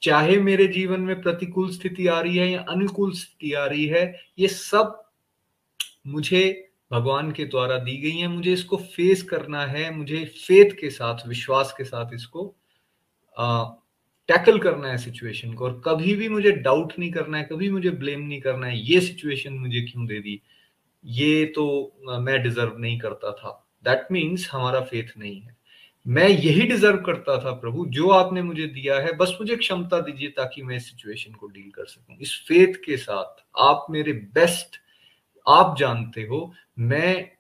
चाहे मेरे जीवन में प्रतिकूल स्थिति आ रही है या अनुकूल स्थिति आ रही है ये सब मुझे भगवान के द्वारा दी गई है। मुझे इसको फेस करना है मुझे फेथ के साथ विश्वास के साथ इसको आ, टैकल करना है सिचुएशन को। और कभी भी मुझे डाउट नहीं करना है कभी मुझे ब्लेम नहीं करना है ये सिचुएशन मुझे क्यों दे दी? ये तो मैं डिजर्व नहीं करता था। दैट मीन्स हमारा फेथ नहीं है। मैं यही डिजर्व करता था प्रभु, जो आपने मुझे दिया है, बस मुझे क्षमता दीजिए ताकि मैं इस सिचुएशन को डील कर सकूँ। इस फेथ के साथ आप मेरे बेस्ट आप जानते हो, मैं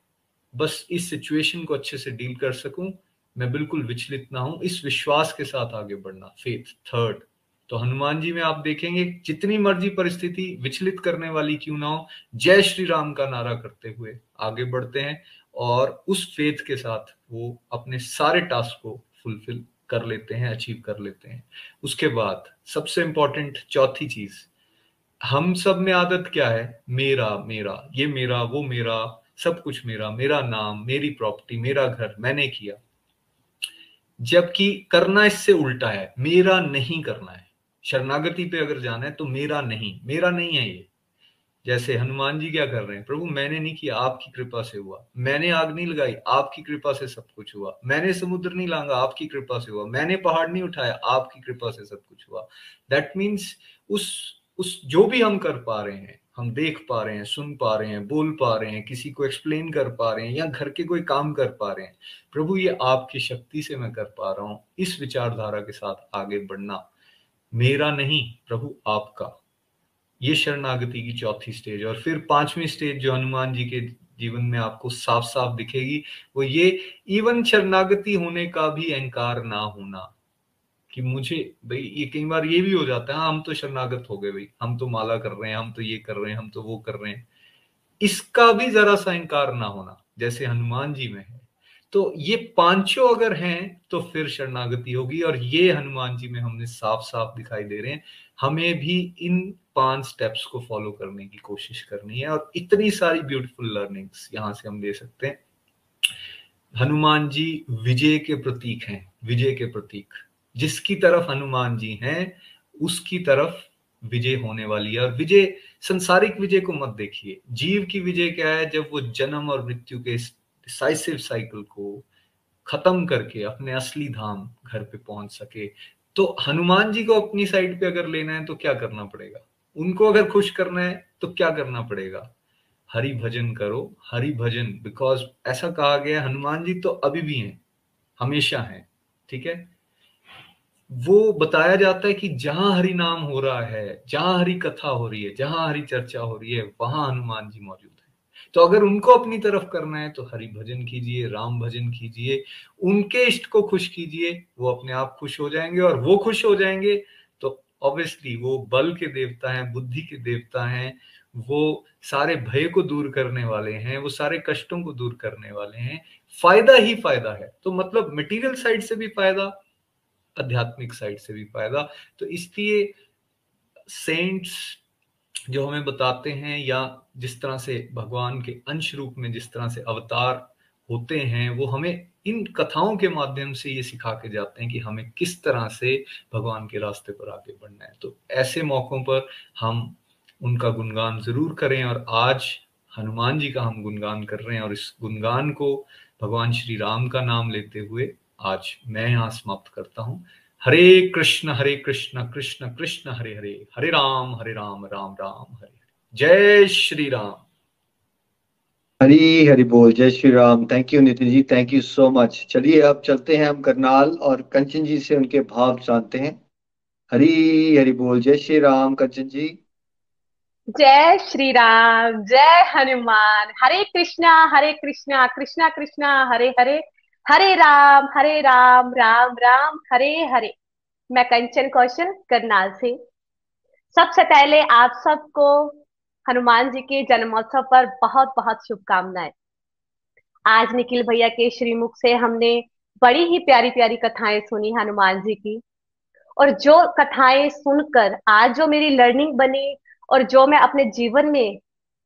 बस इस सिचुएशन को अच्छे से डील कर सकूँ। मैं बिल्कुल विचलित ना हूँ। इस विश्वास के साथ आगे बढ़ना फेथ थर्ड तो हनुमान जी में आप देखेंगे, जितनी मर्ज़ी परिस्थिति विचलित करने वाली क्यों ना हो, जय श्री राम का नारा करते हुए आगे बढ़ते हैं। और उस फेथ के साथ वो अपने सारे टास्क को फुलफिल कर लेते हैं अचीव कर लेते हैं। उसके बाद सबसे इंपॉर्टेंट चौथी चीज़, हम सब में आदत क्या है? मेरा मेरा, ये मेरा, वो मेरा, सब कुछ मेरा मेरा नाम, मेरी प्रॉपर्टी मेरा घर, मैंने किया। जबकि करना इससे उल्टा है, मेरा नहीं करना है। शरणागति पे अगर जाना है तो मेरा नहीं मेरा नहीं है ये। जैसे हनुमान जी क्या कर रहे हैं? प्रभु, मैंने नहीं किया, आपकी कृपा से हुआ। मैंने आग नहीं लगाई, आपकी कृपा से सब कुछ हुआ। मैंने समुद्र नहीं लांगा, आपकी कृपा से हुआ। मैंने पहाड़ नहीं उठाया, आपकी कृपा से सब कुछ हुआ। दैट मीन्स उस उस, जो भी हम कर पा रहे हैं, हम देख पा रहे हैं, सुन पा रहे हैं, बोल पा रहे हैं, किसी को एक्सप्लेन कर पा रहे हैं या घर के कोई काम कर पा रहे हैं, प्रभु, ये आपकी शक्ति से मैं कर पा रहा हूँ। इस विचारधारा के साथ आगे बढ़ना मेरा नहीं, प्रभु, आपका। ये शरणागति की चौथी स्टेज और फिर पांचवी स्टेज जो हनुमान जी के जीवन में आपको साफ़ साफ़ दिखेगी वो ये इवन शरणागति होने का भी अहंकार ना होना कि मुझे भाई ये कई बार ये भी हो जाता है हाँ, हम तो शरणागत हो गए भाई हम तो माला कर रहे हैं हम तो ये कर रहे हैं हम तो वो कर रहे हैं। इसका भी जरा सा इनकार ना होना जैसे हनुमान जी में है। तो ये पाँचों अगर हैं तो फिर शरणागति होगी। और ये हनुमान जी में हमने साफ़ साफ़ दिखाई दे रहे हैं। हमें भी इन पाँच स्टेप्स को फॉलो करने की कोशिश करनी है। और इतनी सारी ब्यूटीफुल लर्निंग्स यहाँ से हम ले सकते हैं। हनुमान जी विजय के प्रतीक हैं, विजय के प्रतीक। जिसकी तरफ़ हनुमान जी हैं, उसकी तरफ़ विजय होने वाली है। और विजय, संसारिक विजय को मत देखिए। जीव की विजय क्या है? जब वो जन्म और मृत्यु के डिसाइसिव साइकिल को खत्म करके अपने असली धाम घर पे पहुँच सके। तो हनुमान जी को अपनी साइड पे अगर लेना है तो क्या करना पड़ेगा? उनको अगर खुश करना है तो क्या करना पड़ेगा? हरि भजन करो, हरि भजन बिकॉज़ ऐसा कहा गया हनुमान जी तो अभी भी हैं, हमेशा हैं, ठीक है? वो बताया जाता है कि जहाँ हरि नाम हो रहा है, जहाँ हरि कथा हो रही है, जहाँ हरि चर्चा हो रही है, वहाँ हनुमान जी मौजूद तो अगर उनको अपनी तरफ़ करना है तो हरि भजन कीजिए, राम भजन कीजिए, उनके इष्ट को खुश कीजिए, वो अपने आप खुश हो जाएँगे और वो खुश हो जाएँगे। तो ऑब्वियसली वो बल के देवता हैं, बुद्धि के देवता हैं, वो सारे भय को दूर करने वाले हैं, वो सारे कष्टों को दूर करने वाले हैं। फ़ायदा ही फ़ायदा है। तो मतलब मटेरियल साइड से भी फ़ायदा, आध्यात्मिक साइड से भी फ़ायदा। तो इसलिए सेंट्स जो हमें बताते हैं या जिस तरह से भगवान के अंश रूप में जिस तरह से अवतार होते हैं, वो हमें इन कथाओं के माध्यम से ये सिखा के जाते हैं कि हमें किस तरह से भगवान के रास्ते पर आगे बढ़ना है। तो ऐसे मौकों पर हम उनका गुणगान ज़रूर करें और आज हनुमान जी का हम गुणगान कर रहे हैं और इस गुणगान को भगवान श्री राम का नाम लेते हुए आज मैं यहाँ समाप्त करता हूँ। हरे कृष्ण हरे कृष्ण कृष्ण कृष्ण हरे हरे हरे राम हरे राम राम राम हरे जय श्री राम। हरी हरि बोल जय Shri Ram. Thank you Nitin ji thank you so much चलिए अब चलते हैं हम करनाल और कंचन जी से उनके भाव जानते हैं। हरी हरि बोल जय श्री राम कंचन जी। जय श्री राम जय हनुमान। हरे कृष्णा हरे कृष्णा कृष्णा कृष्णा हरे हरे। हरे राम हरे राम राम राम, हरे हरे। मैं कंचन कौशल, करनाल से। सबसे पहले आप सबको हनुमान जी के जन्मोत्सव पर बहुत बहुत शुभकामनाएँ। आज निखिल भैया के श्रीमुख से हमने बड़ी ही प्यारी प्यारी कथाएँ सुनी हनुमान जी की। और जो कथाएँ सुनकर, आज जो मेरी लर्निंग बनी और जो मैं अपने जीवन में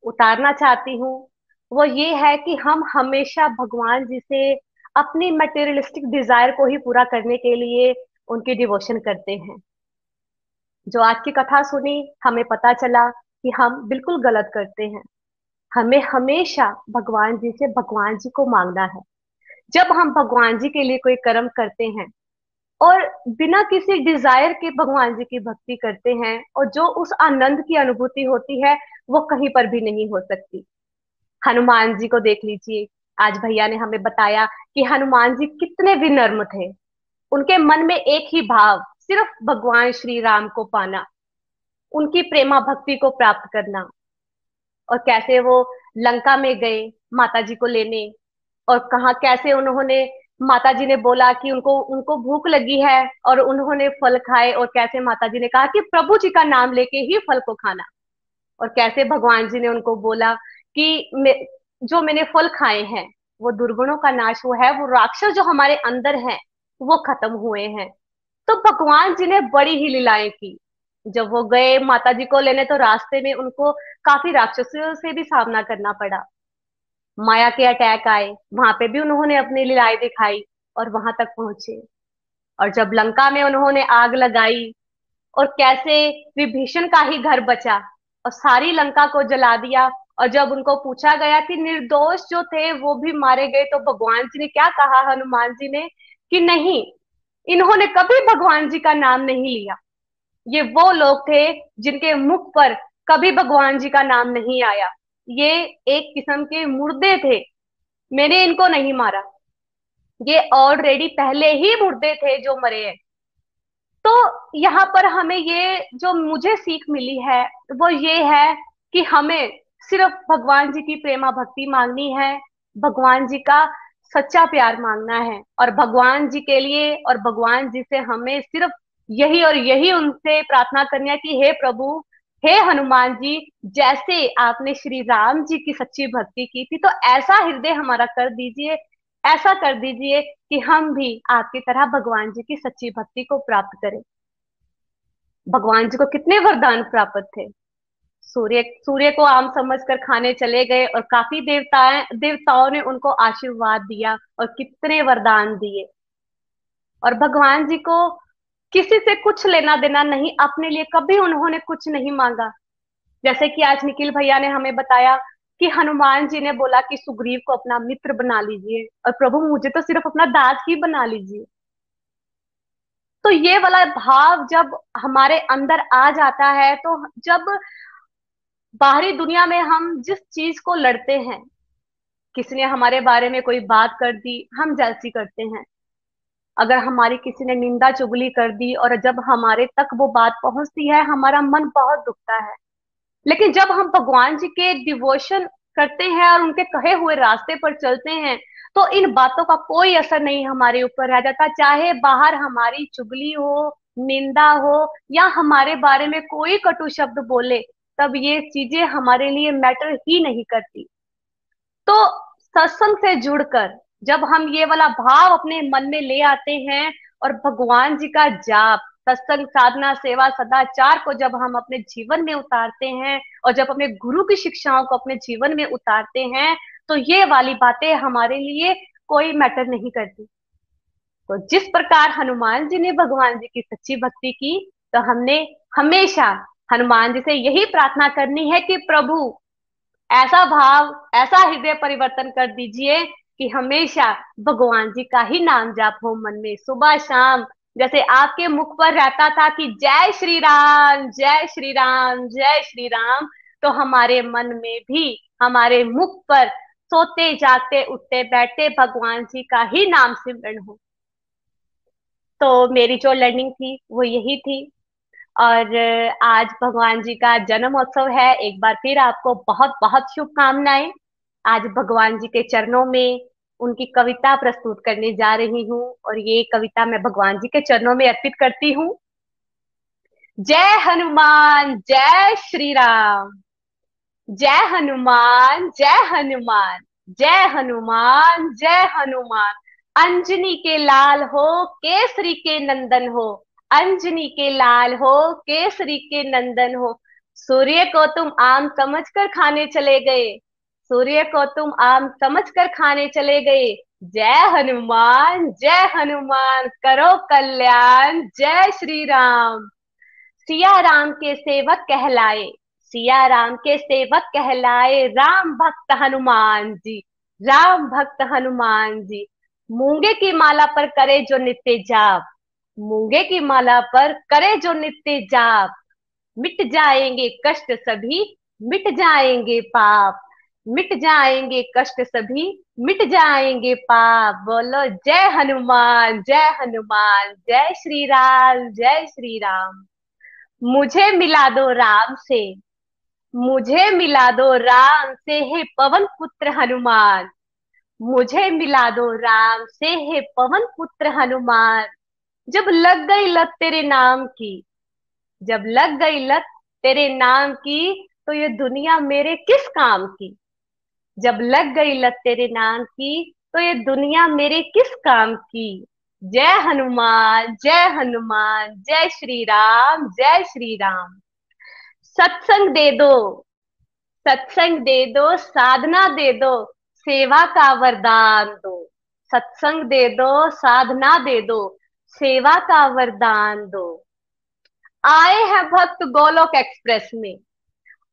उतारना चाहती हूँ, वो ये है कि हम हमेशा भगवान जी से अपनी मटेरियलिस्टिक डिज़ायर को ही पूरा करने के लिए उनकी डिवोशन करते हैं। जो आज की कथा सुनी, हमें पता चला कि हम बिल्कुल गलत करते हैं। हमें हमेशा भगवान जी से भगवान जी को मांगना है। जब हम भगवान जी के लिए कोई कर्म करते हैं और बिना किसी डिज़ायर के भगवान जी की भक्ति करते हैं और जो उस आनंद की अनुभूति होती है, वो कहीं पर भी नहीं हो सकती। हनुमान जी को देख लीजिए आज भैया ने हमें बताया कि हनुमान जी कितने विनर्म थे। उनके मन में एक ही भाव, सिर्फ़ भगवान श्री राम को पाना, उनकी प्रेमा भक्ति को प्राप्त करना। और कैसे वो लंका में गए माता जी को लेने, और कहा कैसे उन्होंने माता जी ने बोला कि उनको उनको भूख लगी है, और उन्होंने फल खाए, और कैसे माता जी ने कहा कि प्रभु जी का नाम लेके ही फल को खाना। और कैसे भगवान जी ने उनको बोला कि जो मैंने फल खाए हैं, वो दुर्गुणों का नाश हुआ है, वो राक्षस जो हमारे अंदर हैं, वो खत्म हुए हैं। तो भगवान जी ने बड़ी ही लीलाएँ की। जब वो गए माता जी को लेने तो रास्ते में उनको काफ़ी राक्षसों से भी सामना करना पड़ा। माया के अटैक आए, वहाँ पे भी उन्होंने अपनी लीलाएँ दिखाई और वहाँ तक पहुँचे। और जब लंका में उन्होंने आग लगाई और कैसे विभीषण का ही घर बचा और सारी लंका को जला दिया और जब उनको पूछा गया कि निर्दोष जो थे, वो भी मारे गए तो भगवान जी ने क्या कहा? हनुमान जी ने कि नहीं, इन्होंने कभी भगवान जी का नाम नहीं लिया। ये वो लोग थे जिनके मुख पर कभी भगवान जी का नाम नहीं आया। ये एक किस्म के मुर्दे थे। मैंने इनको नहीं मारा। ये ऑलरेडी पहले ही मुर्दे थे जो मरे हैं। तो यहाँ पर हमें ये जो मुझे सीख मिली है, वो ये है कि हमें सिर्फ़ भगवान जी की प्रेमा भक्ति मांगनी है, भगवान जी का सच्चा प्यार मांगना है। और भगवान जी के लिए और भगवान जी से हमें सिर्फ़ यही और यही उनसे प्रार्थना करनी है कि हे प्रभु, हे हनुमान जी, जैसे आपने श्री राम जी की सच्ची भक्ति की थी तो ऐसा हृदय हमारा कर दीजिए, ऐसा कर दीजिए कि हम भी आपकी तरह भगवान जी की सच्ची भक्ति को प्राप्त करें। भगवान जी को कितने वरदान प्राप्त थे। सूर्य सूर्य को आम समझकर खाने चले गए और काफ़ी देवताएँ, देवताओं ने उनको आशीर्वाद दिया और कितने वरदान दिए। और भगवान जी को किसी से कुछ लेना देना नहीं, अपने लिए कभी उन्होंने कुछ नहीं मांगा। जैसे कि आज निखिल भैया ने हमें बताया कि हनुमान जी ने बोला कि सुग्रीव को अपना मित्र बना लीजिए और प्रभु मुझे तो सिर्फ़ अपना दास ही बना लीजिए। तो ये वाला भाव जब हमारे अंदर आ जाता है तो जब बाहरी दुनिया में हम जिस चीज़ को लड़ते हैं किसी ने हमारे बारे में कोई बात कर दी, हम जलसी करते हैं। अगर हमारी किसी ने निंदा चुगली कर दी और जब हमारे तक वो बात पहुँचती है, हमारा मन बहुत दुखता है। लेकिन जब हम भगवान जी के डिवोशन करते हैं और उनके कहे हुए रास्ते पर चलते हैं तो इन बातों का कोई असर नहीं हमारे ऊपर रह जाता। चाहे बाहर हमारी चुगली हो, निंदा हो, या हमारे बारे में कोई कटु शब्द बोले तब ये चीज़ें हमारे लिए मैटर ही नहीं करती। तो सत्संग से जुड़कर जब हम ये वाला भाव अपने मन में ले आते हैं और भगवान जी का जाप, सत्संग, साधना, सेवा, सदाचार को जब हम अपने जीवन में उतारते हैं और जब अपने गुरु की शिक्षाओं को अपने जीवन में उतारते हैं तो ये वाली बातें हमारे लिए कोई मैटर नहीं करती। तो जिस प्रकार हनुमान जी ने भगवान जी की सच्ची भक्ति की तो हमने हमेशा हनुमान जी से यही प्रार्थना करनी है कि प्रभु, ऐसा भाव, ऐसा हृदय परिवर्तन कर दीजिए कि हमेशा भगवान जी का ही नाम जाप हो मन में। सुबह शाम, जैसे आपके मुख पर रहता था कि जय श्री राम, जय श्री राम, जय श्री राम तो हमारे मन में भी, हमारे मुख पर सोते जागते उठते बैठते भगवान जी का ही नाम सिमरण हो। तो मेरी जो लर्निंग थी, वो यही थी। और आज भगवान जी का जन्मोत्सव है। एक बार फिर आपको बहुत बहुत शुभकामनाएँ। आज भगवान जी के चरणों में उनकी कविता प्रस्तुत करने जा रही हूँ और ये कविता मैं भगवान जी के चरणों में अर्पित करती हूँ। जय हनुमान, जय श्री राम जय हनुमान जय हनुमान जय हनुमान जय हनुमान। अंजनी के लाल हो, केसरी के नंदन हो। अंजनी के लाल हो, केसरी के नंदन हो। सूर्य को तुम आम समझकर खाने चले गए। सूर्य को तुम आम समझकर खाने चले गए। जय हनुमान जय हनुमान, करो कल्याण, जय श्री राम सिया राम के सेवक कहलाए सिया राम के सेवक कहलाए राम भक्त हनुमान जी, राम भक्त हनुमान जी। मूँगे की माला पर करे जो नित्य जाप। मूँगे की माला पर करे जो नित्य जाप। मिट जाएँगे कष्ट सभी, मिट जाएँगे पाप। मिट जाएँगे कष्ट सभी, मिट जाएँगे पाप। बोलो, जय हनुमान जय हनुमान, जय श्री राम जय श्री राम मुझे मिला दो राम से, मुझे मिला दो राम से हे पवन पुत्र हनुमान। मुझे मिला दो राम से हे पवन पुत्र हनुमान। जब लग गई लत तेरे नाम की, जब लग गई लत तेरे नाम की तो ये दुनिया मेरे किस काम की? जब लग गई लत तेरे नाम की तो ये दुनिया मेरे किस काम की? जय हनुमान जय हनुमान, जय श्री राम जय श्री राम सत्संग दे दो, सत्संग दे दो, साधना दे दो, सेवा का वरदान दो। सत्संग दे दो, साधना दे दो सेवा का वरदान दो। आए हैं भक्त गोलोक एक्सप्रेस में।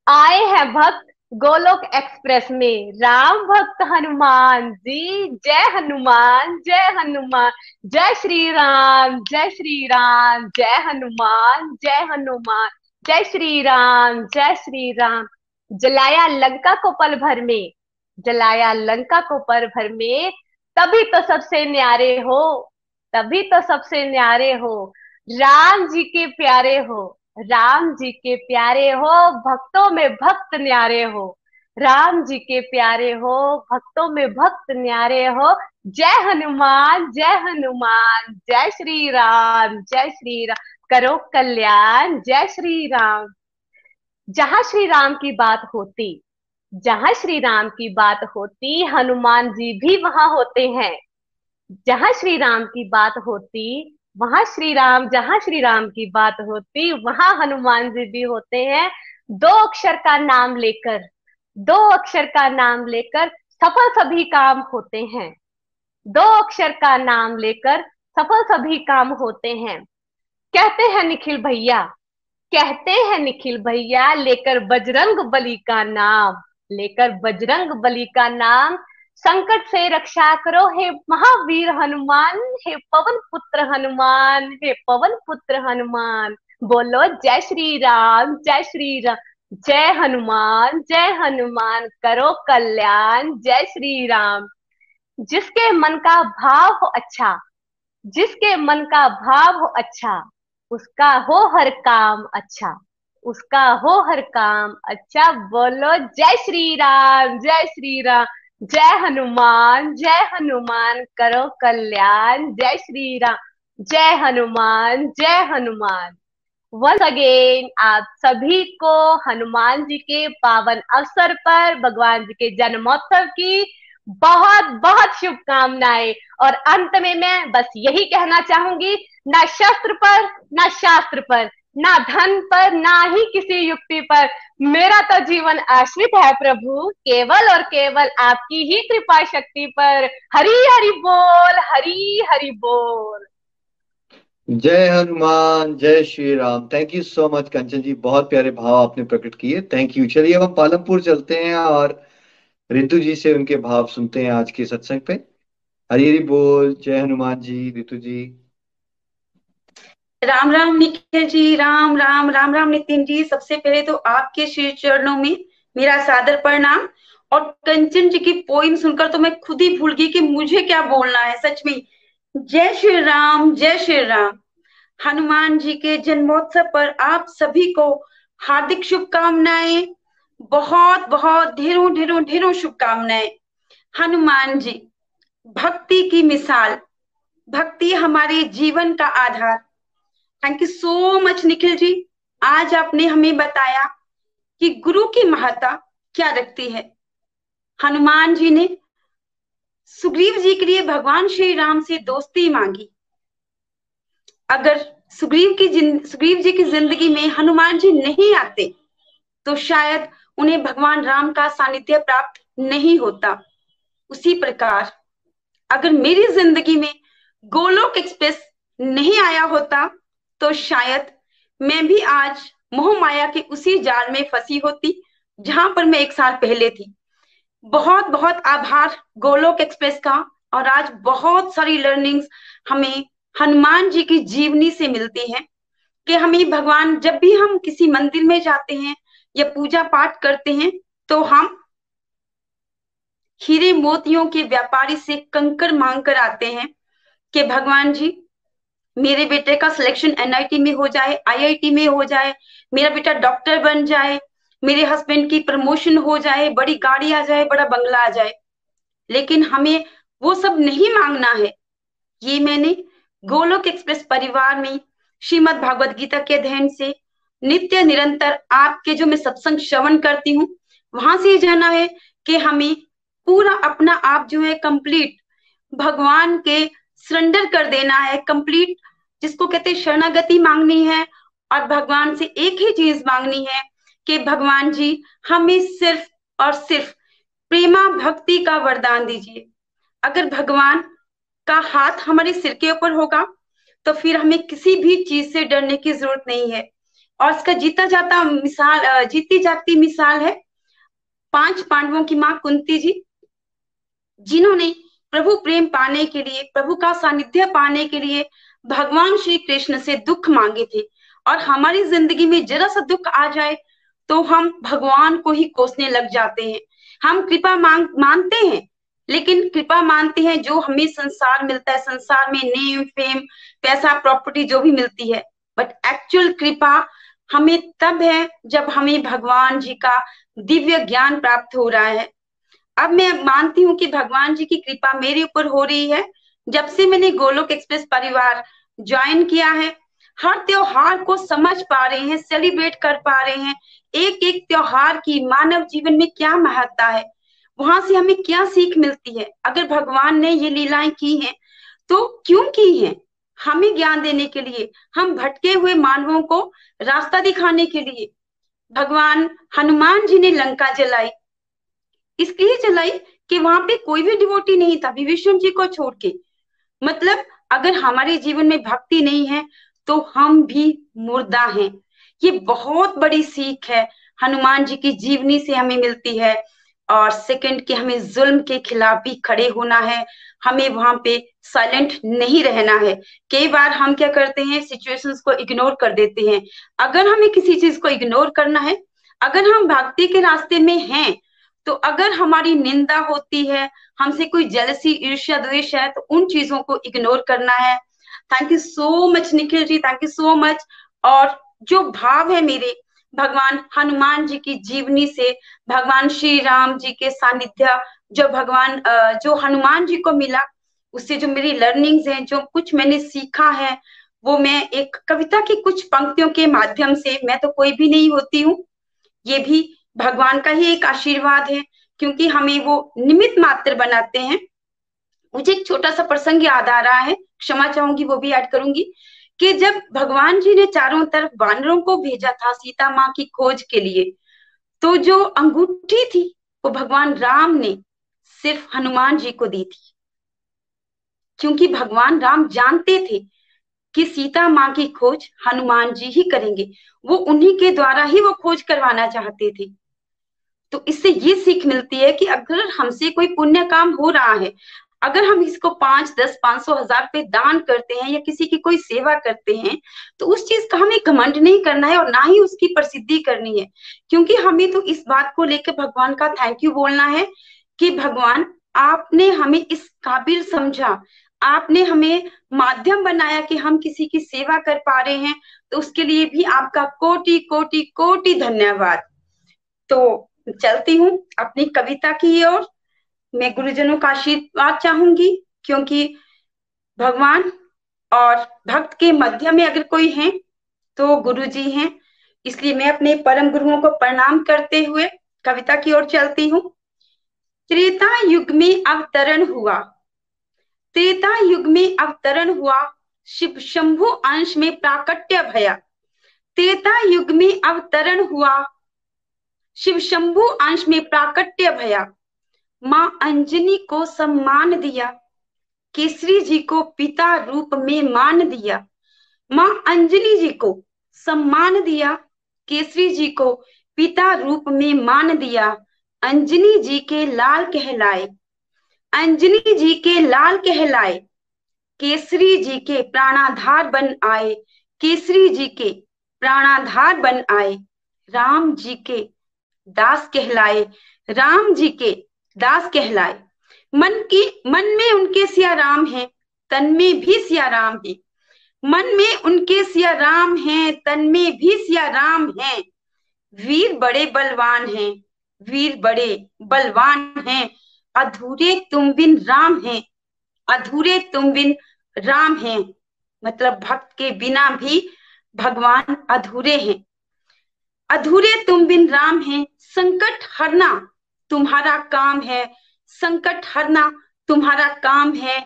आए हैं भक्त गोलोक एक्सप्रेस में। राम भक्त हनुमान जी, जय हनुमान जय हनुमान, जय श्री राम जय श्री राम जय हनुमान जय हनुमान, जय श्री राम जय श्री राम जलाया लंका को पल भर में। जलाया लंका को पल भर में। तभी तो सबसे न्यारे हो। तभी तो सबसे न्यारे हो। राम जी के प्यारे हो। राम जी के प्यारे हो, भक्तों में भक्त न्यारे हो। राम जी के प्यारे हो, भक्तों में भक्त न्यारे हो। जय हनुमान जय हनुमान, जय श्री राम जय श्री राम करो कल्याण, जय श्री राम जहाँ श्री राम की बात होती, जहाँ श्री राम की बात होती, हनुमान जी भी वहाँ होते हैं। जहाँ श्री राम की बात होती, वहाँ श्री राम जहाँ श्री राम की बात होती, वहाँ हनुमान जी भी होते हैं। दो अक्षर का नाम लेकर, दो अक्षर का नाम लेकर सफल सभी काम होते हैं। दो अक्षर का नाम लेकर सफल सभी काम होते हैं। कहते हैं निखिल भैया, कहते हैं निखिल भैया, लेकर बजरंग बली का नाम, लेकर बजरंग बली का नाम संकट से रक्षा करो, हे महावीर हनुमान, हे पवन पुत्र हनुमान, हे पवन पुत्र हनुमान। बोलो, जय श्री राम जय श्री राम जय हनुमान जय हनुमान, करो कल्याण, जय श्री राम जिसके मन का भाव हो अच्छा जिसके मन का भाव हो अच्छा उसका हो हर काम अच्छा उसका हो हर काम अच्छा। बोलो, जय श्री राम जय श्री राम जय हनुमान जय हनुमान करो कल्याण, जय श्री राम जय हनुमान जय हनुमान। वंस अगेन आप सभी को हनुमान जी के पावन अवसर पर, भगवान जी के जन्मोत्सव की बहुत बहुत शुभकामनाएँ। और अंत में मैं बस यही कहना चाहूँगी, ना शस्त्र पर, ना शास्त्र पर। ना धन पर, ना ही किसी युक्ति पर। मेरा तो जीवन आश्रित है प्रभु। केवल और केवल आपकी ही कृपा शक्ति पर। हरी हरि बोल हरी हरि बोल। जय हनुमान, जय Shri Ram thank you so much Kanchan ji. बहुत प्यारे भाव आपने प्रकट किए। थैंक यू चलिए, अब हम पालमपुर चलते हैं और रितु जी से उनके भाव सुनते हैं आज के सत्संग पे। हरी हरी बोल। जय हनुमान जी, रितु जी। राम राम निखिल जी, राम राम राम राम नितिन जी, सबसे पहले तो आपके श्री चरणों में मेरा सादर प्रणाम। और कंचन जी की पोइम सुनकर तो मैं खुद ही भूल गई कि मुझे क्या बोलना है, सच में। जय श्री राम, जय श्री राम। हनुमान जी के जन्मोत्सव पर आप सभी को हार्दिक शुभकामनाएँ। बहुत बहुत ढेरों ढेरों ढेरों शुभकामनाएँ। हनुमान जी, भक्ति की मिसाल, भक्ति हमारे जीवन का आधार। Thank you so much Nikhil ji आज आपने हमें बताया कि गुरु की महत्ता क्या रखती है। हनुमान जी ने सुग्रीव जी के लिए भगवान श्री राम से दोस्ती मांगी। अगर सुग्रीव की सुग्रीव जी की ज़िंदगी में हनुमान जी नहीं आते तो शायद उन्हें भगवान राम का सानिध्य प्राप्त नहीं होता। उसी प्रकार, अगर मेरी ज़िंदगी में गोलोक एक्सप्रेस नहीं आया होता तो शायद मैं भी आज मोह माया के उसी जाल में फंसी होती, जहाँ पर मैं एक साल पहले थी। बहुत बहुत आभार गोलोक एक्सप्रेस का, और आज बहुत सारी लर्निंग्स हमें हनुमान जी की जीवनी से मिलती है, कि हमें भगवान जब भी हम किसी मंदिर में जाते हैं या पूजा पाठ करते हैं तो हम हीरे मोतियों के व्यापारी से कंकर मांग कर आते हैं कि भगवान जी मेरे बेटे का सिलेक्शन एनआईटी में हो जाए आईआईटी में हो जाए, मेरा बेटा डॉक्टर बन जाए, मेरे हस्बैंड की प्रमोशन हो जाए, बड़ी गाड़ी आ जाए, बड़ा बंगला आ जाए। लेकिन हमें वो सब नहीं मांगना है। ये मैंने गोलोक एक्सप्रेस परिवार में श्रीमद भागवत गीता के अध्ययन से नित्य निरंतर आपके जो मैं सत्संग श्रवण करती हूँ, वहाँ से जाना है कि हमें पूरा अपना आप जो है कंप्लीट भगवान के सरेंडर कर देना है कंप्लीट जिसको कहते हैं शरणागति मांगनी है और भगवान से एक ही चीज़ मांगनी है कि भगवान जी, हमें सिर्फ़ और सिर्फ़ प्रेमा भक्ति का वरदान दीजिए। अगर भगवान का हाथ हमारे सिर के ऊपर होगा तो फिर हमें किसी भी चीज़ से डरने की ज़रूरत नहीं है। और इसका जीता जाता मिसाल जीती जाती मिसाल है पाँच पांडवों की माँ कुंती जी, जिन्होंने प्रभु प्रेम पाने के लिए, प्रभु का सानिध्य पाने के लिए भगवान श्री कृष्ण से दुख मांगे थे और हमारी ज़िंदगी में जरा सा दुख आ जाए तो हम भगवान को ही कोसने लग जाते हैं। हम कृपा मांग, मानते हैं, लेकिन कृपा मानते हैं जो हमें संसार मिलता है, संसार में नेम फेम पैसा प्रॉपर्टी जो भी मिलती है। बट एक्चुअल कृपा हमें तब है जब हमें भगवान जी का दिव्य ज्ञान प्राप्त हो रहा है। अब मैं मानती हूँ कि भगवान जी की कृपा मेरे ऊपर हो रही है जब से मैंने गोलोक एक्सप्रेस परिवार ज्वाइन किया है, हर त्योहार को समझ पा रहे हैं, सेलिब्रेट कर पा रहे हैं एक एक त्योहार की मानव जीवन में क्या महत्ता है, वहाँ से हमें क्या सीख मिलती है? अगर भगवान ने ये लीलाएँ की हैं तो क्यों की हैं? हमें ज्ञान देने के लिए, हम भटके हुए मानवों को रास्ता दिखाने के लिए। भगवान, हनुमान जी ने लंका जलाई। इसलिए जलाई कि वहाँ पे कोई भी डिवोटी नहीं था, विभीषण जी को छोड़ के। मतलब अगर हमारे जीवन में भक्ति नहीं है तो हम भी मुर्दा हैं। ये बहुत बड़ी सीख है। हनुमान जी की जीवनी से हमें मिलती है और सेकंड कि हमें जुल्म के खिलाफ भी खड़े होना है। हमें वहाँ पे साइलेंट नहीं रहना है। कई बार हम क्या करते हैं सिचुएशंस को इग्नोर कर देते हैं। अगर हमें किसी चीज़ को इग्नोर करना है, अगर हम भक्ति के रास्ते में हैं तो अगर हमारी निंदा होती है हमसे कोई जलसी ईर्ष्या, द्वेष है तो उन चीज़ों को इग्नोर करना है। Thank you so much Nikhil ji thank you so much और जो भाव है मेरे, भगवान हनुमान जी की जीवनी से, भगवान श्री राम जी के सानिध्य, जो भगवान जो हनुमान जी को मिला, उससे जो मेरी लर्निंग्स हैं, जो कुछ मैंने सीखा है, वो मैं एक कविता की कुछ पंक्तियों के माध्यम से, मैं तो कोई भी नहीं होती हूँ, ये भी भगवान का ही एक आशीर्वाद है। क्योंकि हमें वो निमित मात्र बनाते हैं। मुझे एक छोटा सा प्रसंग याद आ रहा है, क्षमा चाहूँगी, वो भी ऐड करूँगी, कि जब भगवान जी ने चारों तरफ़ वानरों को भेजा था सीता माँ की खोज के लिए तो जो अंगूठी थी, वो भगवान राम ने सिर्फ़ हनुमान जी को दी थी। क्योंकि भगवान राम जानते थे कि सीता माँ की खोज हनुमान जी ही करेंगे, वो उन्हीं के द्वारा ही वो खोज करवाना चाहते थे। तो इससे ये सीख मिलती है कि अगर हमसे कोई पुण्य काम हो रहा है, अगर हम इसको पाँच, दस, पाँच सौ हज़ार पे दान करते हैं या किसी की कोई सेवा करते हैं तो उस चीज़ का हमें घमंड नहीं करना है और ना ही उसकी प्रसिद्धि करनी है। क्योंकि हमें तो इस बात को लेकर भगवान का थैंक यू बोलना है कि भगवान, आपने हमें इस काबिल समझा। आपने हमें माध्यम बनाया कि हम किसी की सेवा कर पा रहे हैं तो उसके लिए भी आपका कोटि कोटि कोटि धन्यवाद। तो चलती हूँ अपनी कविता की ओर। मैं गुरुजनों का आशीर्वाद चाहूँगी, क्योंकि भगवान और भक्त के मध्य में अगर कोई है तो गुरु जी हैं। इसलिए मैं अपने परम गुरुओं को प्रणाम करते हुए कविता की ओर चलती हूँ। त्रेता युग में अवतरण हुआ। त्रेता युग में अवतरण हुआ। शिव शंभु अंश में प्राकट्य भया। त्रेता युग में अवतरण हुआ। शिव शंभु अंश में प्राकट्य भया। माँ अंजनी को सम्मान दिया। केसरी जी को पिता रूप में मान दिया। माँ अंजनी जी को सम्मान दिया। केसरी जी को पिता रूप में मान दिया। अंजनी जी के लाल कहलाए। अंजनी जी के लाल कहलाए। केसरी जी के प्राणाधार बन आए। केसरी जी के प्राणाधार बन आए। राम जी के दास कहलाए, राम जी के दास कहलाए। मन की, मन में उनके सिया राम है, तन में भी सिया राम है। मन में उनके सिया राम है, तन में भी सिया राम है। वीर बड़े बलवान हैं, वीर बड़े बलवान हैं। अधूरे तुम बिन राम हैं, अधूरे तुम बिन राम हैं। मतलब भक्त के बिना भी भगवान अधूरे हैं। अधूरे तुम बिन राम हैं, संकट हरना तुम्हारा काम है, संकट हरना तुम्हारा काम है,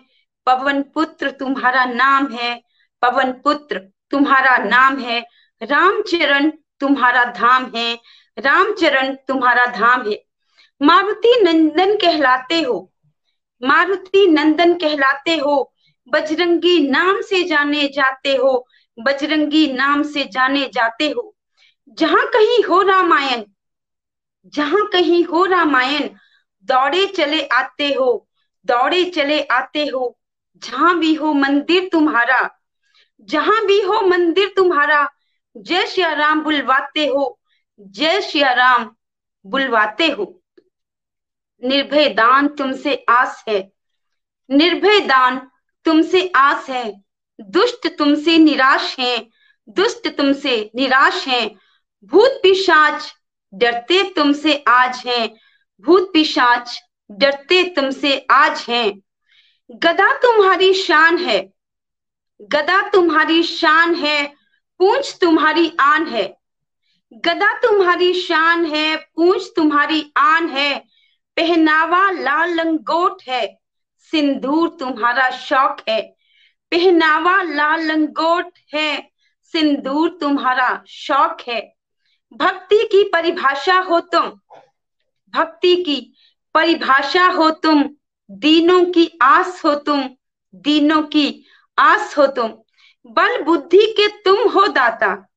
पवन पुत्र तुम्हारा नाम है, पवन पुत्र तुम्हारा नाम है, रामचरण तुम्हारा धाम है, रामचरण तुम्हारा धाम है। मारुति नंदन कहलाते हो, मारुति नंदन कहलाते हो, बजरंगी नाम से जाने जाते हो, बजरंगी नाम से जाने जाते हो। जहाँ कहीं हो रामायण, जहाँ कहीं हो रामायण, दौड़े चले आते हो, दौड़े चले आते हो, जहाँ भी हो मंदिर तुम्हारा, जहाँ भी हो मंदिर तुम्हारा, जय श्री राम बुलवाते हो, जय श्री राम बुलवाते हो। निर्भय दान तुमसे आस है, निर्भय दान तुमसे आस है, दुष्ट तुमसे निराश है, दुष्ट तुमसे निराश है भूत पिशाच डरते तुमसे आज हैं। भूत पिशाच डरते तुमसे आज हैं। गदा तुम्हारी शान है। गदा तुम्हारी शान है। पूंछ तुम्हारी आन है। गदा तुम्हारी शान है। पूंछ तुम्हारी आन है। पहनावा लाल लंगोट है। सिंदूर तुम्हारा शौक है। पहनावा लाल लंगोट है। सिंदूर तुम्हारा शौक है। भक्ति की परिभाषा हो तुम। भक्ति की परिभाषा हो तुम। दीनों की आस हो तुम। दीनों की आस हो तुम। बल बुद्धि के तुम हो दाता।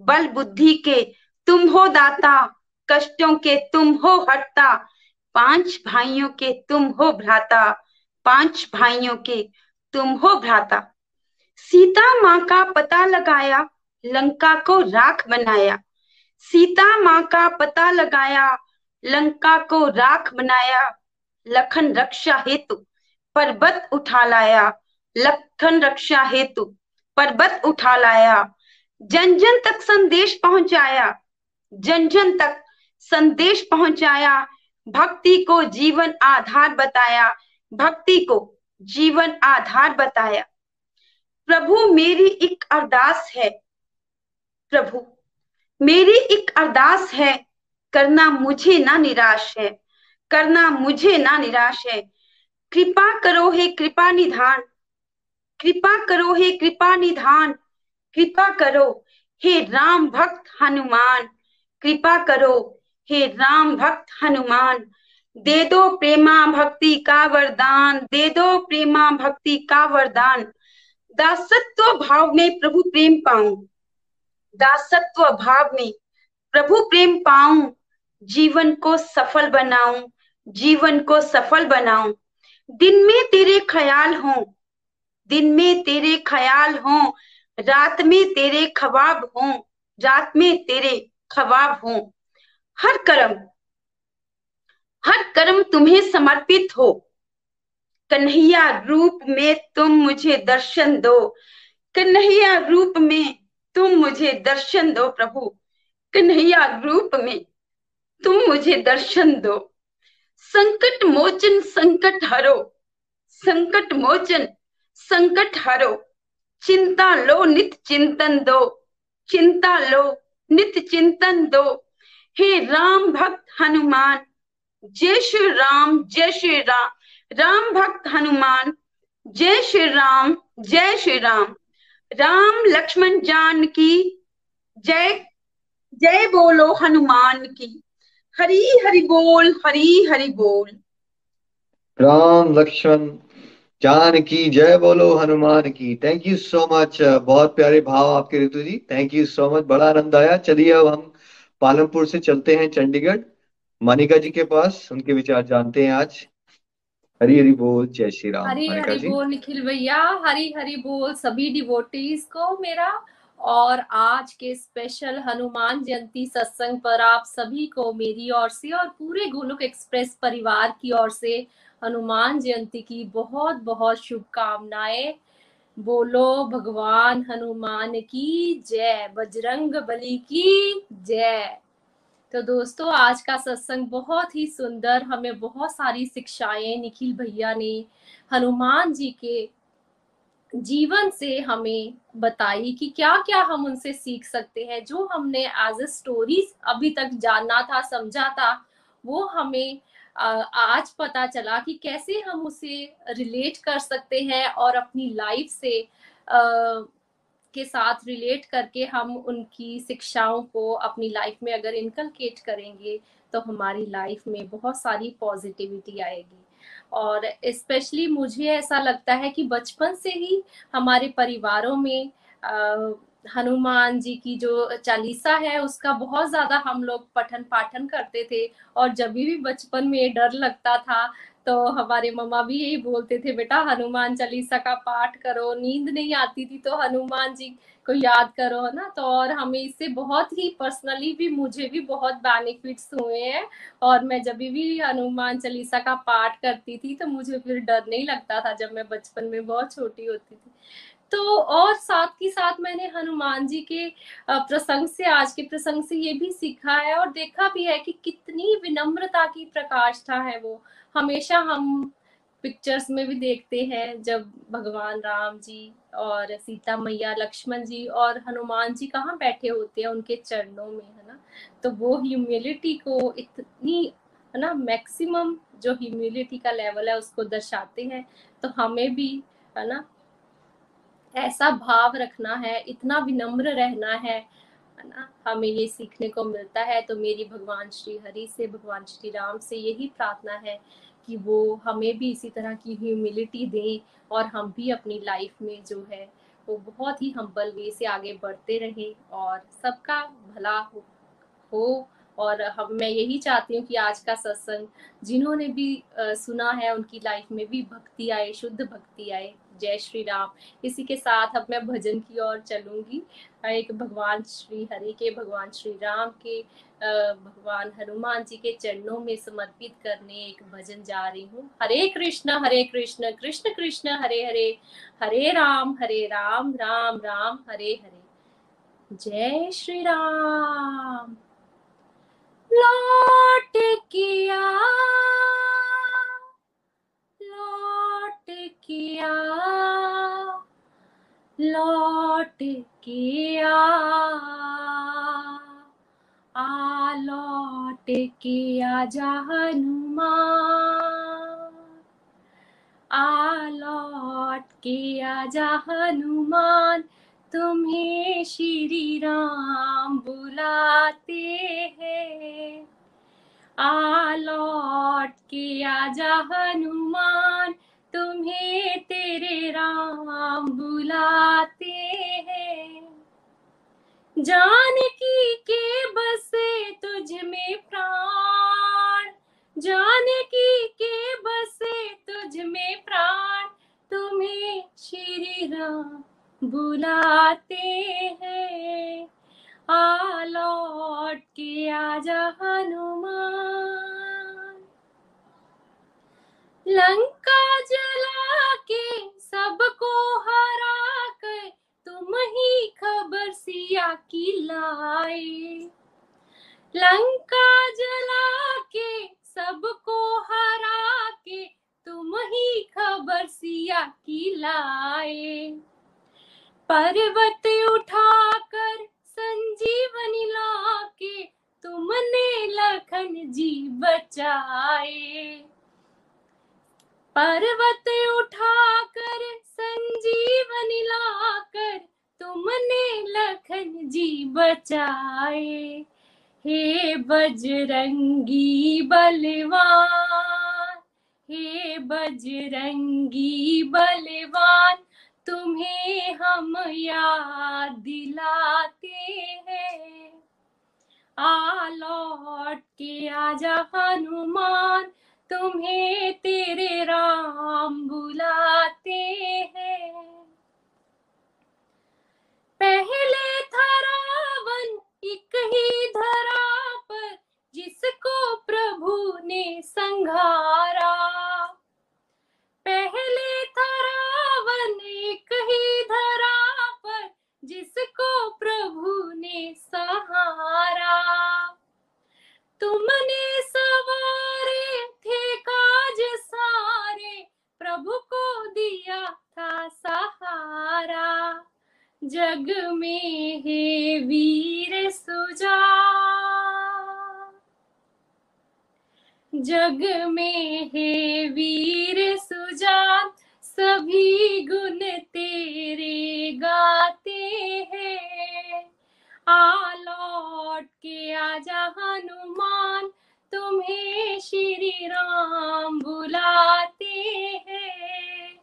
बल बुद्धि के तुम हो दाता। कष्टों के तुम हो हटता पाँच भाइयों के तुम हो भ्राता। पाँच भाइयों के तुम हो भ्राता। सीता माँ का पता लगाया, लंका को राख बनाया। सीता माँ का पता लगाया, लंका को राख बनाया, लखन रक्षा हेतु पर्वत उठा लाया, लखन रक्षा हेतु पर्वत उठा लाया। जन जन तक संदेश पहुँचाया जन जन तक संदेश पहुँचाया, भक्ति को जीवन आधार बताया, भक्ति को जीवन आधार बताया। प्रभु मेरी एक अरदास है, प्रभु। मेरी एक अरदास है, करना मुझे ना निराश है, करना मुझे ना निराश है। कृपा करो हे कृपा निधान, कृपा करो हे कृपा निधान, कृपा करो हे राम भक्त हनुमान, कृपा करो हे राम भक्त हनुमान। दे दो प्रेमा भक्ति का वरदान, दे दो प्रेमा भक्ति का वरदान। दासत्व भाव में प्रभु प्रेम पाऊँ। दासत्व भाव में प्रभु प्रेम पाऊँ, जीवन को सफल बनाऊँ, जीवन को सफल बनाऊँ। दिन में तेरे ख्याल हो, दिन में तेरे ख्याल हो, रात में तेरे खवाब हो, रात में तेरे खवाब हो। हर कर्म हर कर्म तुम्हें समर्पित हो। कन्हैया रूप में तुम मुझे दर्शन दो, कन्हैया रूप में तुम मुझे दर्शन दो प्रभु, कन्हैया रूप में। तुम मुझे दर्शन दो। संकट मोचन संकट हरो, संकट मोचन संकट हरो। चिंता लो, नित चिंतन दो। चिंता लो, नित चिंतन दो। हे राम भक्त हनुमान, जय श्री राम, जय श्री राम। राम भक्त हनुमान, जय श्री राम, जय श्री राम। राम लक्ष्मण जान की जय जय बोलो हनुमान की। हरी हरि बोल, हरी हरि बोल। राम लक्ष्मण जान की जय बोलो हनुमान की। थैंक यू सो मच बहुत प्यारे भाव आपके Ritu ji. Thank you so much बड़ा आनंद आया। चलिए अब हम पालमपुर से चलते हैं चंडीगढ़। मानिका जी के पास उनके विचार जानते हैं आज। हरी हरी बोल जय श्री राम हरी हरी बोल निखिल भैया हरी हरी बोल सभी डिवोटीज को मेरा और आज के स्पेशल हनुमान जयंती सत्संग पर आप सभी को मेरी ओर से और पूरे गोलुक एक्सप्रेस परिवार की ओर से हनुमान जयंती की बहुत बहुत शुभकामनाएँ। बोलो भगवान हनुमान की जय बजरंग बली की जय। तो दोस्तों, आज का सत्संग बहुत ही सुंदर। हमें बहुत सारी शिक्षाएँ निखिल भैया ने हनुमान जी के जीवन से हमें बताई कि क्या क्या हम उनसे सीख सकते हैं। जो हमने एज ए स्टोरी अभी तक जानना था, समझा था, वो हमें आज पता चला कि कैसे हम उसे रिलेट कर सकते हैं और अपनी लाइफ से के साथ रिलेट करके हम उनकी शिक्षाओं को अपनी लाइफ में अगर इनकलकेट करेंगे तो हमारी लाइफ में बहुत सारी पॉजिटिविटी आएगी। और स्पेशली मुझे ऐसा लगता है कि बचपन से ही हमारे परिवारों में हनुमान जी की जो चालीसा है, उसका बहुत ज़्यादा हम लोग पठन पाठन करते थे। और जब भी बचपन में डर लगता था तो हमारे मम्मा भी यही बोलते थे, बेटा, हनुमान चालीसा का पाठ करो, नींद नहीं आती थी तो हनुमान जी को याद करो, है ना? तो और हमें इससे बहुत ही पर्सनली भी मुझे भी बहुत बेनिफिट्स हुए हैं। और मैं जब भी हनुमान चालीसा का पाठ करती थी तो मुझे फिर डर नहीं लगता था जब मैं बचपन में बहुत छोटी होती थी। तो और साथ ही साथ मैंने हनुमान जी के प्रसंग से, आज के प्रसंग से ये भी सीखा है और देखा भी है कि कितनी विनम्रता की प्रकाष्ठा है वो। हमेशा हम पिक्चर्स में भी देखते हैं जब भगवान राम जी और सीता मैया, लक्ष्मण जी और हनुमान जी कहाँ बैठे होते हैं उनके चरणों में, है ना? तो वो ह्यूमिलिटी को इतनी, है ना मैक्सिमम जो ह्यूमिलिटी का लेवल है उसको दर्शाते हैं। तो हमें भी, है ना ऐसा भाव रखना है इतना विनम्र रहना है ना? हमें ये सीखने को मिलता है तो मेरी भगवान श्री हरि से भगवान श्री राम से यही प्रार्थना है कि वो हमें भी इसी तरह की ह्यूमिलिटी दें और हम भी अपनी लाइफ में जो है वो बहुत ही हम्बल वे से आगे बढ़ते रहें और सबका भला हो, हो। और हम मैं यही चाहती हूँ कि आज का सत्संग जिन्होंने भी आ, सुना है उनकी लाइफ में भी भक्ति आए शुद्ध भक्ति आए जय श्री राम। इसी के साथ अब मैं भजन की ओर चलूँगी। एक भगवान श्री हरि के, भगवान श्री राम के भगवान हनुमान जी के चरणों में समर्पित करने एक भजन जा रही हूँ। हरे कृष्ण हरे कृष्ण कृष्ण कृष्ण, हरे हरे हरे राम हरे राम राम राम, हरे हरे। जय श्री राम। लौट किया, लौट किया, लौट किया। आ, लौट किया जा हनुमान आ, लौट किया जा हनुमान तुम्हें श्री राम बुलाते हैं। आ, लौट किया आजा हनुमान तुम्हें तेरे राम बुलाते हैं। जानकी के बसे तुझ में प्राण। जानकी के बसे तुझ में प्राण। तुम्हें श्री राम बुलाते हैं। आ लौट के आजा हनुमान। लंका जला के सबको हरा कर तुम ही खबर सिया की लाए। लंका जला के सबको हरा के तुम ही खबर सिया की लाए। पर्वत उठाकर संजीवनी लाके तुमने लखन जी बचाए। पर्वत उठाकर, संजीवनी लाकर, तुमने लखन जी बचाए। हे बजरंगी बलवान, हे बजरंगी बलवान, तुम्हें हम याद दिलाते हैं। आ लौट के आजा हनुमान तुम्हें तेरे राम बुलाते हैं। पहले था रावण एक ही धरा पर जिसको प्रभु ने संघारा पहले था रावण एक ही धरा पर जिसको प्रभु ने सहारा। तुमने सवारे थे काज सारे, प्रभु को दिया था सहारा। जग में है वीर सुजा। जग में है वीर सुजात सभी गुण तेरे गाते हैं। आ लौट के आजा हनुमान तुम्हें श्री राम बुलाते हैं।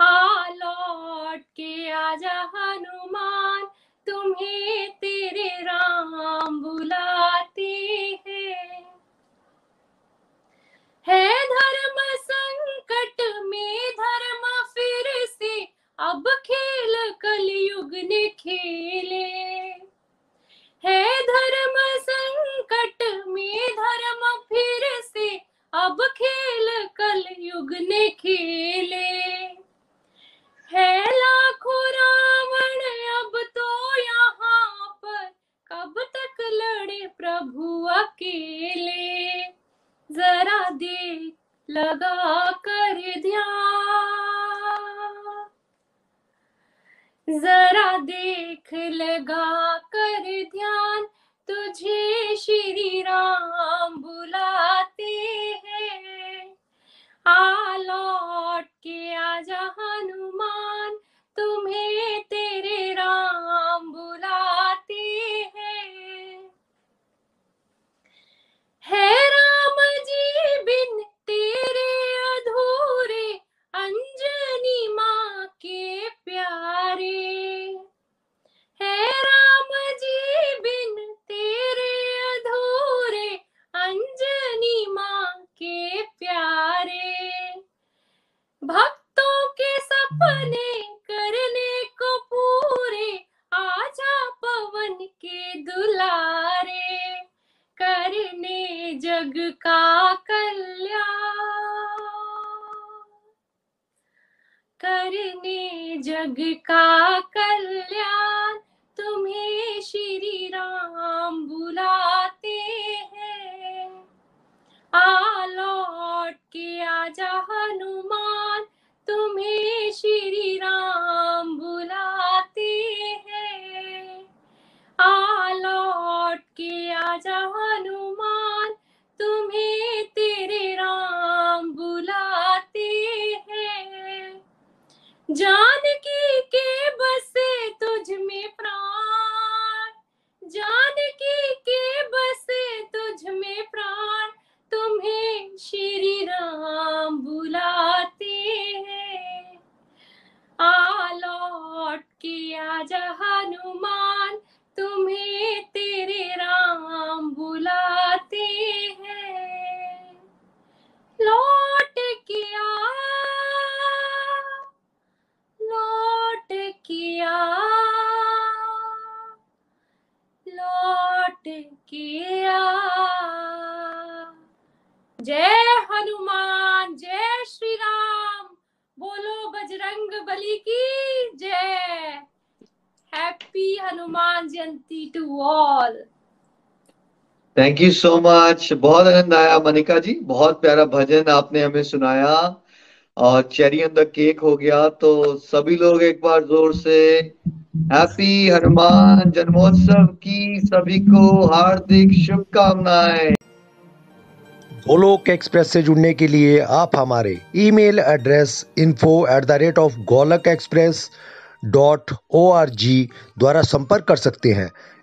आ लौट के आजा हनुमान, तुम्हें तेरे राम बुलाते हैं। है धर्म संकट में, धर्म फिर से, अब खेल कलयुग ने खेले। है धर्म संकट, में धर्म फिर से अब खेल कल युग ने खेले। है लाखों रावण, अब तो यहाँ पर कब तक लड़े प्रभु अकेले? जरा देख लगा कर ध्यान। जरा देख लगा कर थैंक यू सो मच बहुत आनंद आया मनिका जी। बहुत प्यारा भजन आपने हमें सुनाया। और चेरी ऑन द केक हो गया। तो सभी लोग एक बार ज़ोर से हैप्पी हनुमान जन्मोत्सव की सभी को हार्दिक शुभकामनाएँ। गोलोक एक्सप्रेस से जुड़ने के लिए आप हमारे email address info at the rate of Golak express dot O R G द्वारा संपर्क कर सकते हैं।